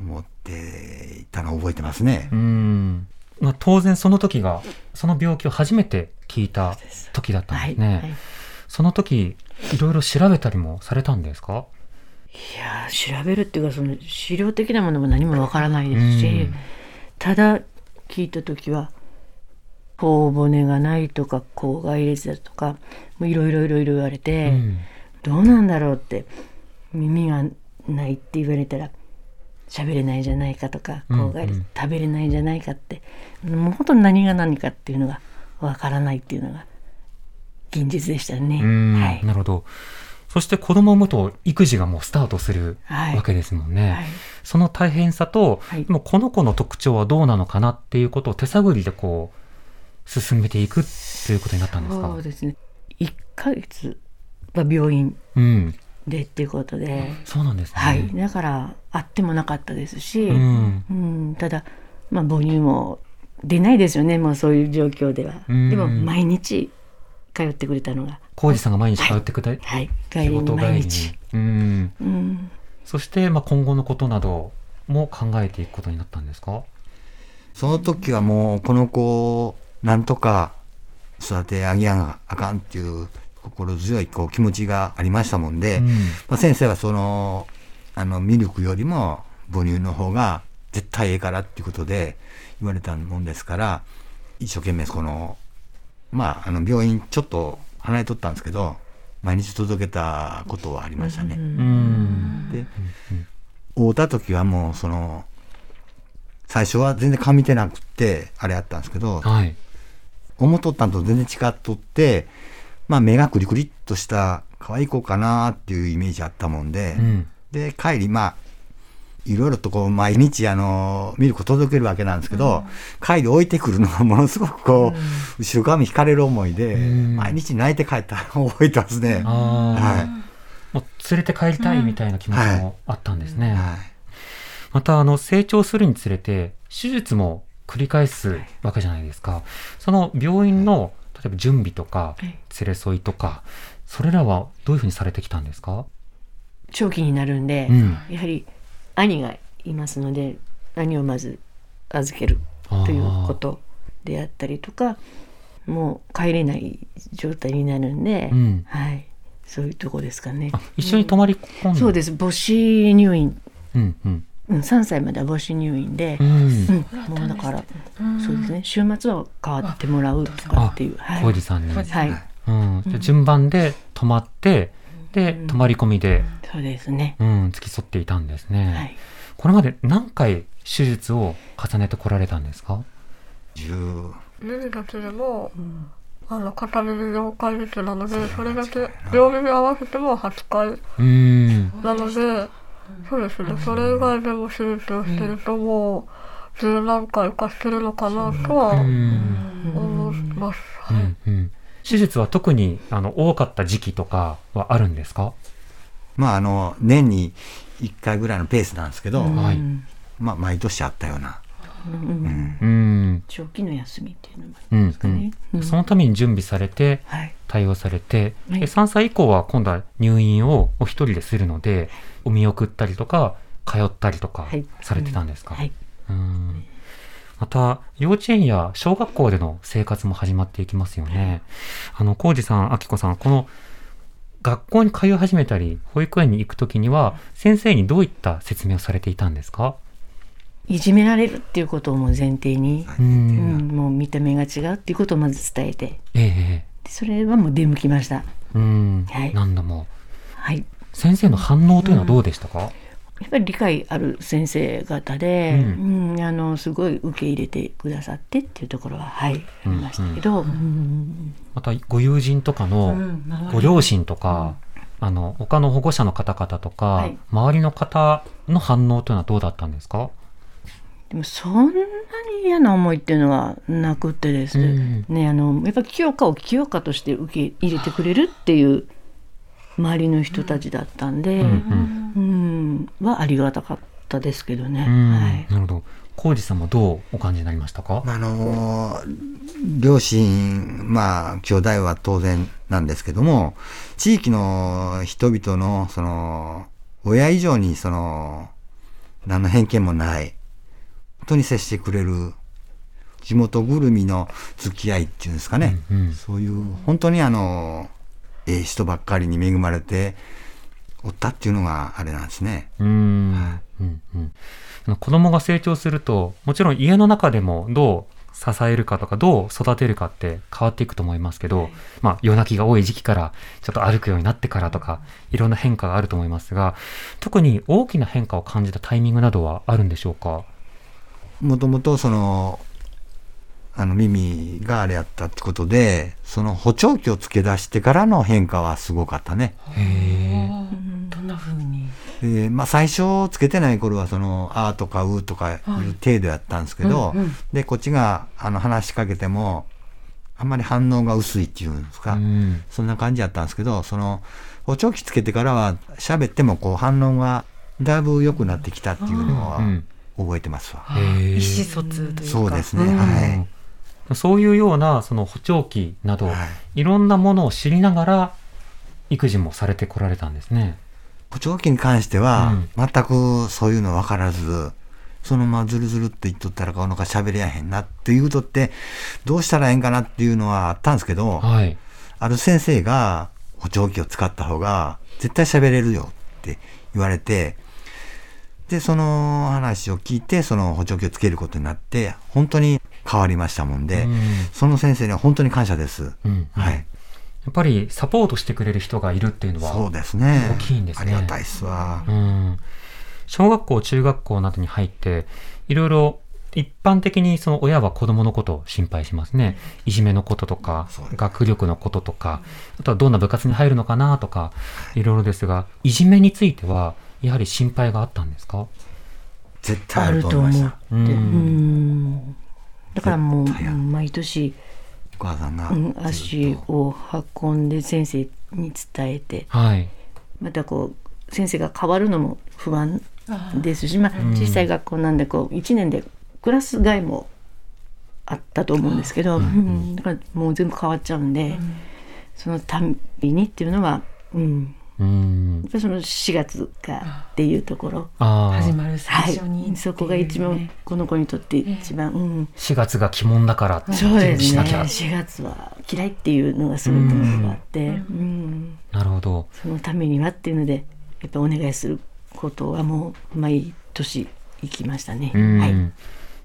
思っていたのを覚えてますね。うん。まあ、当然その時がその病気を初めて聞いた時だったんですね。はい。はい、その時いろいろ調べたりもされたんですか？いや調べるっていうかその資料的なものも何もわからないですし、ただ聞いた時は頬骨がないとか甲が入れてたとかいろいろいろいろ言われて、うん、どうなんだろうって耳がないって言われたら喋れないじゃないかとか甲が入れて食べれないじゃないかって、もう本当に何が何かっていうのがわからないっていうのが現実でしたね。はい、なるほどそして子供を産むと育児がもうスタートするわけですもんね。はいはい、その大変さと、はい、この子の特徴はどうなのかなっていうことを手探りでこう進めていくということになったんですか？そうですね。1か月は病院でっていうことで、うん、そうなんですね、はい、だからあってもなかったですし、うん、うん、ただ、まあ、母乳も出ないですよね。もうそういう状況では、うん、でも毎日通ってくれたのが。浩二さんが毎日通ってくれた、はい、はい、帰りに毎日。うん、うん、そして、まあ、今後のことなども考えていくことになったんですか？その時はもうこの子なんとか育て上げやがあかんっていう心強いこう気持ちがありましたもんで、うん、まあ、先生はその、あの、ミルクよりも母乳の方が絶対ええからっていうことで言われたもんですから、一生懸命この、まあ、あの病院ちょっと離れとったんですけど、毎日届けたことはありましたね。で、会うた時はもうその、最初は全然噛みてなくて、あれやったんですけど、はい、思っとったんと全然違っとって、まあ目がクリクリっとした可愛い子かなっていうイメージあったもんで、うん、で、帰り、まあ、いろいろとこう毎日あのミルク届けるわけなんですけど、うん、帰り置いてくるのがものすごくこう、うん、後ろ髪引かれる思いで、毎日泣いて帰ったのを覚えてますね。はい、もう連れて帰りたいみたいな気持ちもあったんですね。はいはい、またあの成長するにつれて手術も繰り返すわけじゃないですか。その病院の例えば準備とか連れ添いとか、それらはどういうふうにされてきたんですか？長期になるんで、うん、やはり兄がいますので兄をまず預けるということであったりとかもう帰れない状態になるんで、うん、はい、そういうとこですかね。一緒に泊まり込んそうです。母子入院、うんうんうん、3歳までは母子入院で、うん、うん、もうだから、そうですね。週末は変わってもらうとかっていう浩、はい、さんに、はい。うん、順番で泊まってで泊まり込みで、そうですね、うん、付き添っていたんですね、はい、これまで何回手術を重ねてこられたんですか？10耳だけでも、うん、あの片耳4回ずつなのでそれだけ両耳合わせても8回なのでそうですね。それ以外でも手術をしてるともう十何回かしてるのかなとは思います。はい、うんうん。手術は特にあの多かった時期とかはあるんですか？まああの年に1回ぐらいのペースなんですけど、はい、まあ毎年あったような。うん、うん、長期の休みっていうのもありますかね、うんうん、そのために準備されて、対応されて、はい、3歳以降は今度は入院をお一人でするのでお見送ったりとか通ったりとかされてたんですか、はい、うん。また、幼稚園や小学校での生活も始まっていきますよね。あの、浩二さん、明子さん、この学校に通い始めたり、保育園に行くときには、先生にどういった説明をされていたんですか？いじめられるっていうことをもう前提に、うん、もう見た目が違うっていうことをまず伝えて、えー、それはもう出向きました。うん、はい、何度も。はい。先生の反応というのはどうでしたか、やっぱり理解ある先生方で、うん、うん、あのすごい受け入れてくださってっていうところははいありましたけど、うんうん、またご友人とかのご両親とか、あの他の保護者の方々とか、はい、周りの方の反応というのはどうだったんですか？でもそんなに嫌な思いっていうのはなくてですね,、ねあのやっぱ清香を清香として受け入れてくれるっていう周りの人たちだったんで、うん、うん、はありがたかったですけどね。はい、なるほど。浩二さんもどうお感じになりましたか？あの両親まあ兄弟は当然なんですけども地域の人々のその親以上にその何の偏見もない本当に接してくれる地元ぐるみの付き合いっていうんですかね、うんうん、そういう本当にあのええ人ばっかりに恵まれておったっていうのがあれなんですね。うん、はい、うんうん、子供が成長するともちろん家の中でもどう支えるかとかどう育てるかって変わっていくと思いますけど、はい、まあ夜泣きが多い時期からちょっと歩くようになってからとかいろんな変化があると思いますが特に大きな変化を感じたタイミングなどはあるんでしょうか？もともとそのあの耳があれやったってことで、その補聴器を付け出してからの変化はすごかったね。どんな風に？で、まあ最初つけてない頃はその、あーとかうとかいう程度やったんですけど、はいうんうん、で、こっちがあの話しかけても、あんまり反応が薄いっていうんですか、うん、そんな感じやったんですけど、その、補聴器つけてからは喋ってもこう反応がだいぶ良くなってきたっていうのは覚えてますわ。意思疎通というか。そうですね。はい。そういうようなその補聴器など、はい、いろんなものを知りながら育児もされてこられたんですね。補聴器に関しては、全くそういうの分からず、そのままずるずるって言っとったら顔のか喋れやへんなっていうとって、どうしたらええんかなっていうのはあったんですけど、はい、ある先生が補聴器を使った方が絶対喋れるよって言われて、で、その話を聞いて、その補聴器をつけることになって、本当に変わりましたもんで、その先生には本当に感謝です。はい。やっぱりサポートしてくれる人がいるっていうのはそうですね大きいんですね。ありがたいっすわ。うん小学校、中学校などに入って、いろいろ一般的にその親は子供のことを心配しますね。いじめのこととか、学力のこととか、あとはどんな部活に入るのかなとか、いろいろですが、いじめについては、やはり心配があったんですか？絶対あると思いました。うん。だからもう、毎年、お母さんが、足を運んで先生に伝えて、はい、またこう、先生が変わるのも不安ですし、まあ、小さい学校なんでこう1年でクラス替えもあったと思うんですけど、うん、だからもう全部変わっちゃうんで、そのたびにっていうのは、うん、うん、その4月かっていうところ。始まる最初に、はい、そこが一番この子にとって一番、うん、4月が鬼門だからそうですね。4月は嫌いっていうのがすごくあって、うん、なるほど。そのためにはっていうのでやっぱお願いすることはもう毎年行きましたね。はい、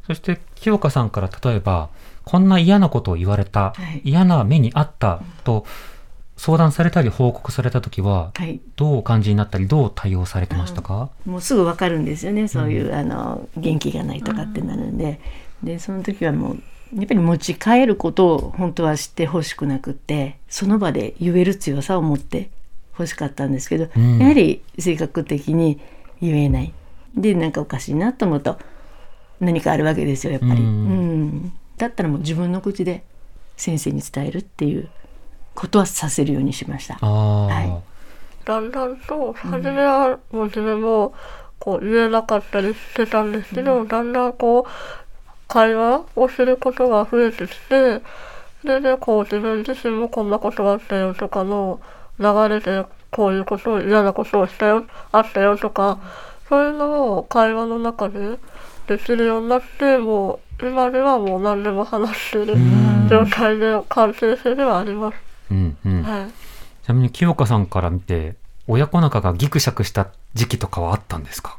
そして清香さんから例えばこんな嫌なことを言われた、はい、嫌な目にあったと相談されたり報告された時は、はい、どうお感じになったりどう対応されてましたか？もうすぐ分かるんですよね。そういう、うん、あの元気がないとかってなるんで、うん、でその時はもうやっぱり持ち帰ることを本当は知ってほしくなくってその場で言える強さを持って欲しかったんですけど、うん、やはり性格的に言えない。でなんかおかしいなと思うと何かあるわけですよやっぱり、うん、うん、だったらもう自分の口で先生に伝えるっていうことはさせるようにしました。はい、だんだんと初めはもう自分もこう言えなかったりしてたんですけど、うん、だんだんこう会話をすることが増えてきてででこう自分自身もこんなことがあったよとかの流れでこういうことを嫌なことをしたよあったよとかそういうのを会話の中でできるようになってもう今ではもう何でも話してる状態で完成性ではあります。うんうん。はい、ちなみに清香さんから見て親子仲がギクシャクした時期とかはあったんですか？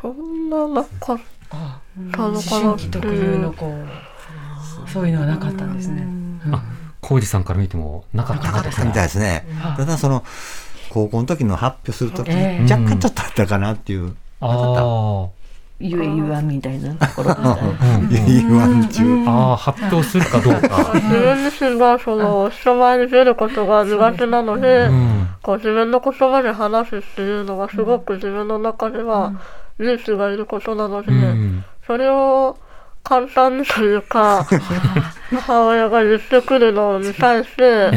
そんななかった。のかなっていうそういうのはなかったんですね。あ浩二さんから見てもなかったですみたいですね。ただその高校の時の発表する時、えー、若干ちょっとあったかなっていう。ああ。ゆえゆわみたいなところ。ゆえゆわん中。ああ、発表するかどうか。自分自身がその人前に出ることが苦手なので、うん、こう自分の言葉で話すっていうのがすごく自分の中では勇気がいることなので、うん、それを簡単にというか、母親が言ってくるのに対して、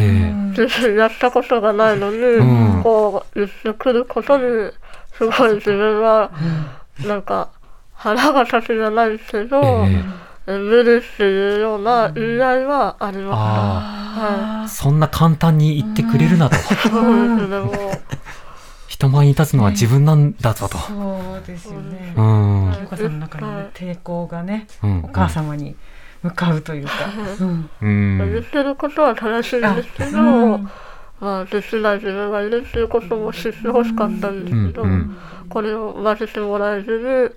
自分やったことがないのに、うん、こう言ってくることに、すごい自分は、なんか、腹が立つじゃないですけど、えー、無理っていうような言い合いはありました。はい、そんな簡単に言ってくれるなと。そうですね、もう。人前に立つのは自分なんだぞと。そうですよね。うん。清香さんの中に、ね、抵抗がね、うん、お母様に向かうというか。うん。言ってることは正しいんですけど、うん、まあ、できない自分がいるっていうことも知ってほしかったんですけど、うんうん、これを混ぜてもらえずに、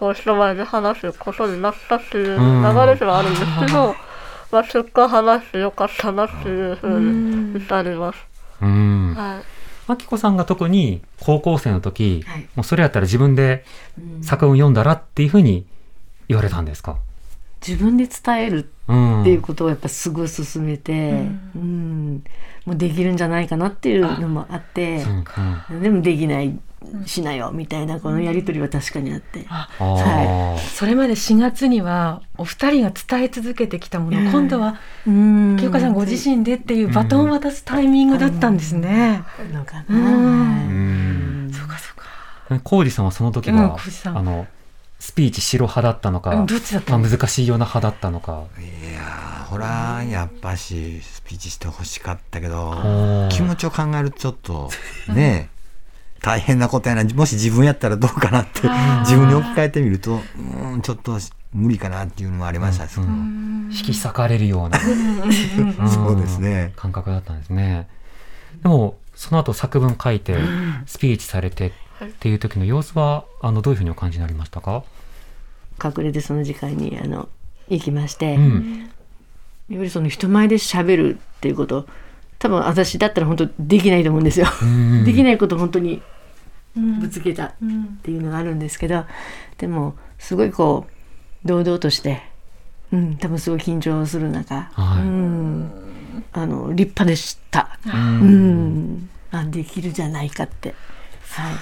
こう人前で話すことになったっていう流れではあるんですけど、まあ、結果話してよかったなっていうふうに至ります。うん。はい。あきこさんが特に高校生の時、はい、もうそれやったら自分で作文読んだらっていうふうに言われたんですか？自分で伝えるっていうことをやっぱすごい進めて、うん、うん、もうできるんじゃないかなっていうのもあって、うんうん、でもできないしなよみたいなこのやり取りは確かにあって、はい、それまで4月にはお二人が伝え続けてきたもの、うん、今度は清香さんご自身でっていうバトンを渡すタイミングだったんですね。のかな。そうかそうか。浩二さんはその時は、あのスピーチ白派だったのか、どっちだったまあ、難しいような派だったのか。いやほらやっぱしスピーチしてほしかったけど気持ちを考えるとちょっとね大変なことやな。もし自分やったらどうかなって自分に置き換えてみるとうんちょっと無理かなっていうのもありました。うん、引き裂かれるような。そうですね。感覚だったんですね。でもその後作文書いてスピーチされてっていう時の様子はあのどういうふうにお感じになりましたか？隠れてその時間にあの行きまして、うん、やっぱりその人前で喋るっていうこと多分私だったら本当できないと思うんですよ。できないこと本当にぶつけたっていうのがあるんですけど、でもすごいこう堂々として、うん、多分すごい緊張する中、はい、うん。あの立派でした。うん、あできるじゃないかって。はい。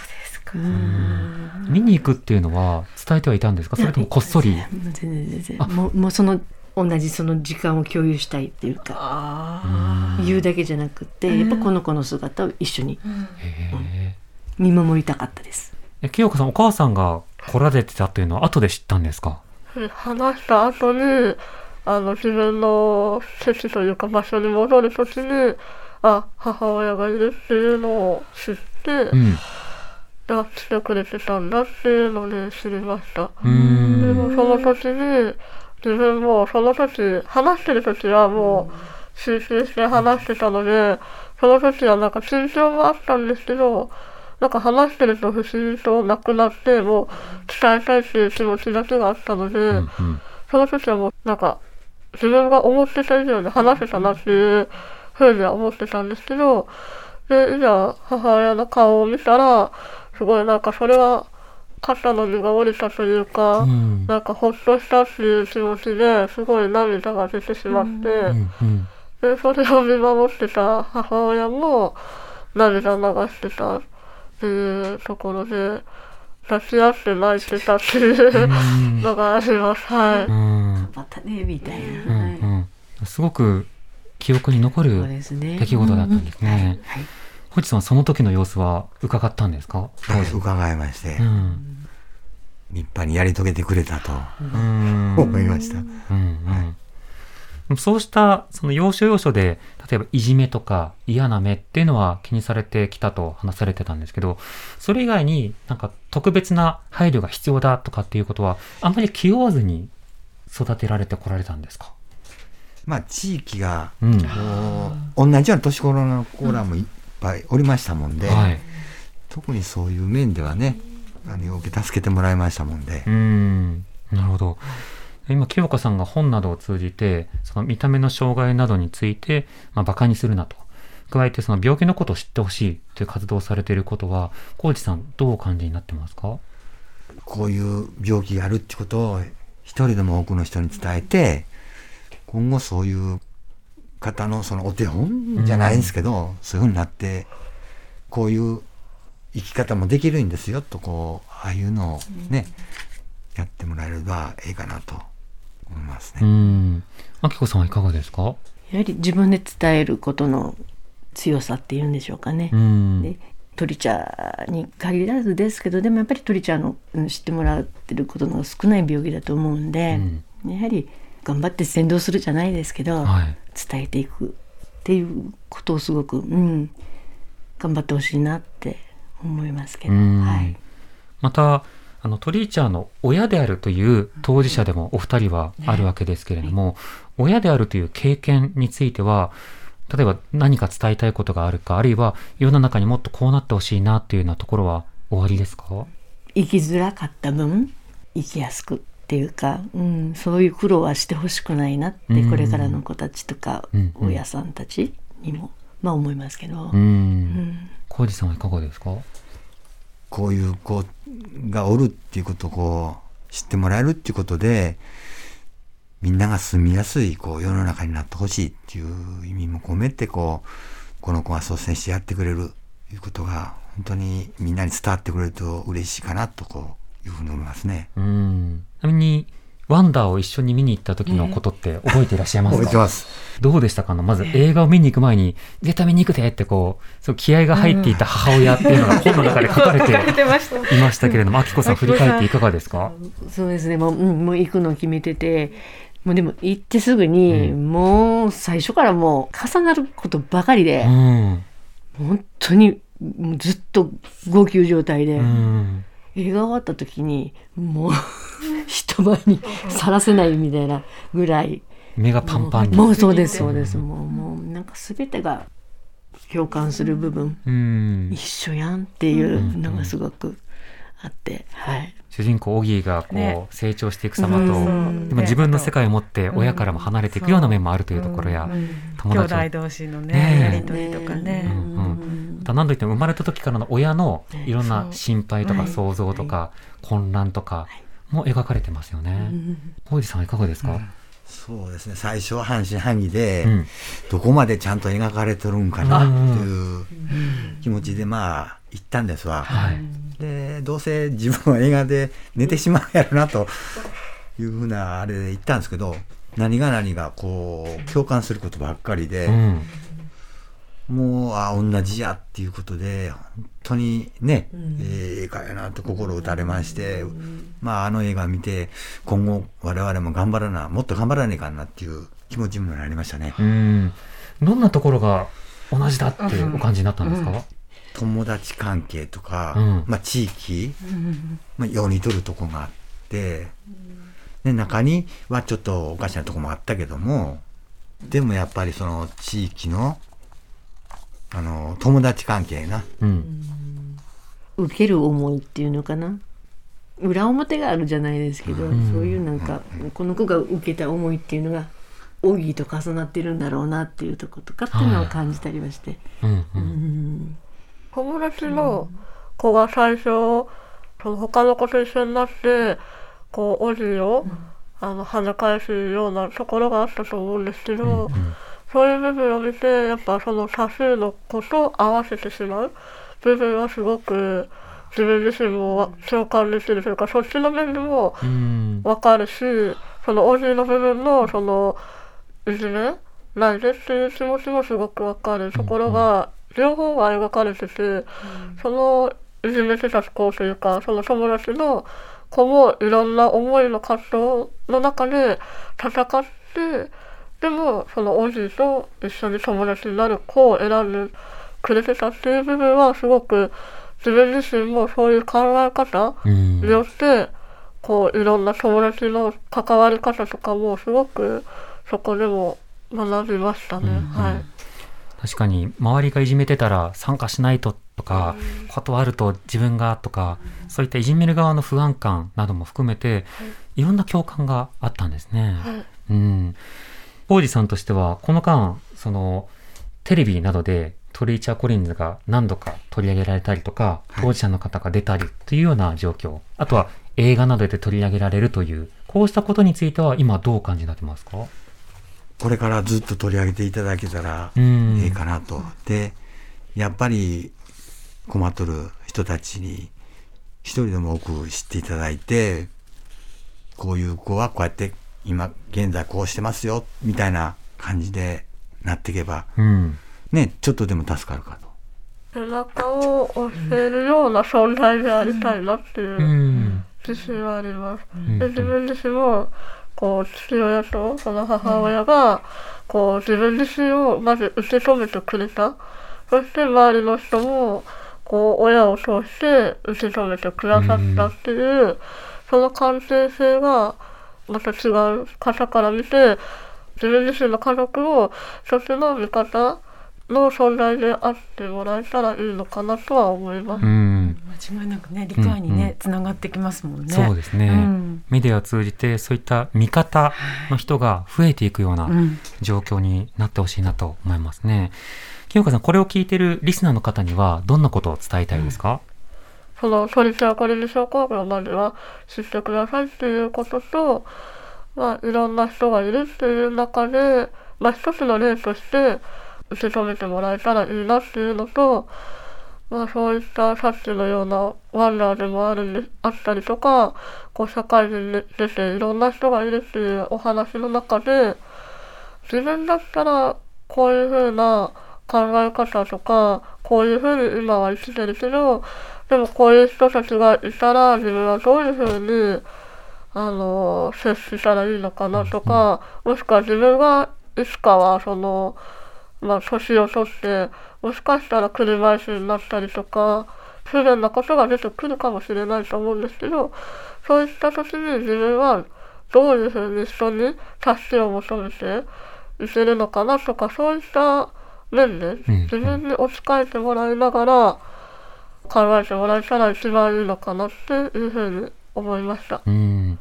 見に行くっていうのは伝えてはいたんですか？それともこっそり？全然全然もうもうその同じその時間を共有したいっていうか言うだけじゃなくてやっぱこの子の姿を一緒に、うん、見守りたかったです。え清香さんお母さんが来られてたというのは後で知ったんですか？話した後にあの自分の席というか場所に戻る時にあ母親がいるっていうのを知って、うん、あ来てくれてたんだっていうので知りました。でもその時に自分もその時話してる時はもう集中して話してたのでその時はなんか緊張もあったんですけどなんか話してると不思議となくなってもう伝えたいっていう気持ちだけがあったので、うんうん、その時はもうなんか自分が思ってた以上に話せたなっていうふうには思ってたんですけどでいざ母親の顔を見たらすごいなんかそれは肩の荷が下りたというか、うん、なんかほっとしたっていう気持ちですごい涙が出てしまって、うんうん、でそれを見守ってた母親も涙流してたっていうところで抱き合って泣いてたっていうのがあります。はい。頑張ったねみたいな、うんうん、すごく記憶に残る出来事だったんですね。はい。星さんその時の様子は伺ったんですか？伺いまして、うん、立派にやり遂げてくれたと思いました。うんうんそうしたその要所要所で例えばいじめとか嫌な目っていうのは気にされてきたと話されてたんですけどそれ以外になんか特別な配慮が必要だとかっていうことはあんまり気負わずに育てられてこられたんですか？まあ地域が、うん、同じような年頃の子らもいっぱいおりましたもんで、はい、特にそういう面ではねあのよく助けてもらいましたもんで。うんなるほど。今、清香さんが本などを通じて、その見た目の障害などについて、まあ、馬鹿にするなと。加えて、その病気のことを知ってほしいという活動をされていることは、浩二さん、どうお感じになってますか？こういう病気があるってことを、一人でも多くの人に伝えて、今後そういう方のそのお手本じゃないんですけど、うん、そういうふうになって、こういう生き方もできるんですよと、こう、ああいうのをね、うん、やってもらえればいいかなと思いますね。うん。あきこさんはいかがですか？やはり自分で伝えることの強さっていうんでしょうかね。うん、で鳥茶に限らずですけどでもやっぱり鳥茶の知ってもらってることの少ない病気だと思うんで、うん、やはり頑張って先導するじゃないですけど、はい、伝えていくっていうことをすごく、うん、頑張ってほしいなって思いますけど。はい、またあのトリーチャーの親であるという当事者でもお二人はあるわけですけれども、はい、親であるという経験については例えば何か伝えたいことがあるかあるいは世の中にもっとこうなってほしいなというようなところは終わりですか？生きづらかった分生きやすくっていうか、うん、そういう苦労はしてほしくないなって、これからの子たちとか、親さんたちにも、まあ思いますけど。浩、二、さんはいかがですか？こういう子がおるっていうことをこう知ってもらえるっていうことで、みんなが住みやすいこう世の中になってほしいっていう意味も込めてこうこの子が率先してやってくれるということが本当にみんなに伝わってくれると嬉しいかなとこういうふうに思いますね。うんちなみに、ワンダーを一緒に見に行った時のことって覚えていらっしゃいますか、覚えてます。どうでしたか？まず映画を見に行く前に、絶対見に行くでってこう、そう気合が入っていた母親っていうのが本の中で書かれていましたけれども、あきこさん振り返っていかがですか？そうですね、もう、うん、もう行くのを決めてて、もうでも行ってすぐに、うん、もう最初からもう重なることばかりで、うん、本当にずっと号泣状態で、うん映画終わった時にもう 人前にさらせないみたいなぐらい。目がパンパンもうそうです。そうですもうもうなんか全てが共感する部分、うん、一緒やんっていうのがすごくあって、はい。主人公オギーがこう、ね、成長していく様と、でも自分の世界を持って親からも離れていくような面もあるというところや、友達兄弟同士のねやり取りとかね。何といっても生まれた時からの親のいろんな心配とか想像とか混乱とかも描かれてますよね。さんいかがですか、そうですね。最初は半信半疑で、うん、どこまでちゃんと描かれてるんかなっていう気持ちでまあ行ったんですわ、はい、でどうせ自分は映画で寝てしまうやろなというふうなあれで言ったんですけど何が何がこう共感することばっかりで、うん、もうあ同じやっていうことで本当にね、うん、ええー、かやなと心打たれまして、うん、まああの映画見て今後我々も頑張らなもっと頑張らねえかなっていう気持ちにもなりましたね。うん。どんなところが同じだってお感じになったんですか、友達関係とか、うん、まあ、地域、まあ、よう似とるとこがあって、で中にはちょっとおかしなとこもあったけどもでもやっぱりその地域のあの友達関係な、うん、受ける思いっていうのかな。裏表があるじゃないですけど、うん、そういうなんか、うん、この子が受けた思いっていうのが奥義と重なってるんだろうなっていうとことかっていうのを感じたりはして。友達の子が最初その他の子と一緒になってこうおじを、あの跳ね返すようなところがあったと思うんですけど。そういう部分を見てやっぱその多数の子と合わせてしまう部分はすごく自分自身も共感できるというかそっちの面でも分かるし、その OG の部分のそのいじめないでっていう気持ちもすごく分かる。ところが両方が描かれてて、そのいじめてた子というかその友達の子もいろんな思いの活動の中で戦ってでもそのおじいと一緒に友達になる子を選んでくれてたっていう部分はすごく自分自身もそういう考え方によって、こういろんな友達の関わり方とかもすごくそこでも学びましたね。はい、確かに周りがいじめてたら参加しないととか、断ると自分がとか、そういったいじめる側の不安感なども含めて、いろんな共感があったんですね。はい、うん王子さんとしては、この間、その、テレビなどでトリーチャー・コリンズが何度か取り上げられたりとか、当事者の方が出たりというような状況、あとは映画などで取り上げられるという、こうしたことについては今どう感じになってますか？これからずっと取り上げていただけたらええかなと。で、やっぱり困っとる人たちに一人でも多く知っていただいて、こういう子はこうやって今現在こうしてますよみたいな感じでなっていけば、うん、ねちょっとでも助かるかと。背中を押せるような存在でありたいなっていう自信はあります。うん、で自分自身もこう父親とその母親がこう自分自身をまず受け止めてくれた。そして周りの人もこう親を通して受け止めてくださったっていう、その関係性がまた違う方から見て自分自身の家族を一つの味方の存在であってもらえたらいいのかなとは思います。間違いなくね理解にね、つながってきますもんね。そうですね、うん、メディアを通じてそういった味方の人が増えていくような状況になってほしいなと思いますね。清香さんこれを聞いているリスナーの方にはどんなことを伝えたいですか、そのトリチャーカリル症候群までは知ってくださいっていうことと、まあ、いろんな人がいるっていう中で、まあ、一つの例として受け止めてもらえたらいいなっていうのと、まあ、そういったさっきのようなワンダーでもあるんであったりとか、こう社会人で出ていろんな人がいるっていうお話の中で、自分だったらこういうふうな考え方とか、こういうふうに今は生きてるけど、でもこういう人たちがいたら自分はどういうふうに、あの、接したらいいのかなとか、もしくは自分がいつかはその、まあ、年を取って、もしかしたら車椅子になったりとか、不便なことが出てくるかもしれないと思うんですけど、そういった時に自分はどういうふうに人に助けを求めていけるのかなとか、そういった面で自分に置き換えてもらいながら考えてもらえたら一番いいのかなっていうふうに思いました。うん、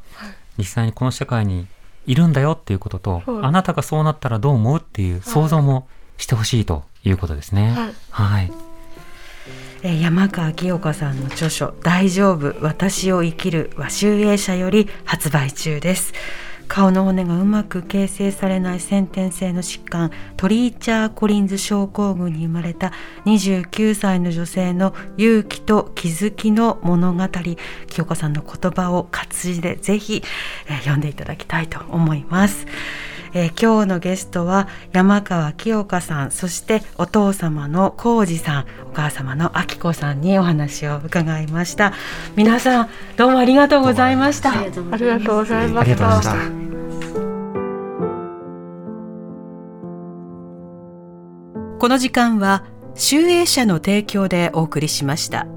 実際にこの社会にいるんだよっていうことと、あなたがそうなったらどう思うっていう想像もしてほしいということですね。はい。はい、え山川清香さんの著書「大丈夫私を生きる」は集英社より発売中です。顔の骨がうまく形成されない先天性の疾患トリーチャー・コリンズ症候群に生まれた29歳の女性の勇気と気づきの物語清子さんの言葉を活字でぜひ、読んでいただきたいと思います。えー、今日のゲストは山川清香さんそしてお父様の浩二さんお母様の明子さんにお話を伺いました。皆さんどうもありがとうございました。ありがとうございました。この時間は集英社の提供でお送りしました。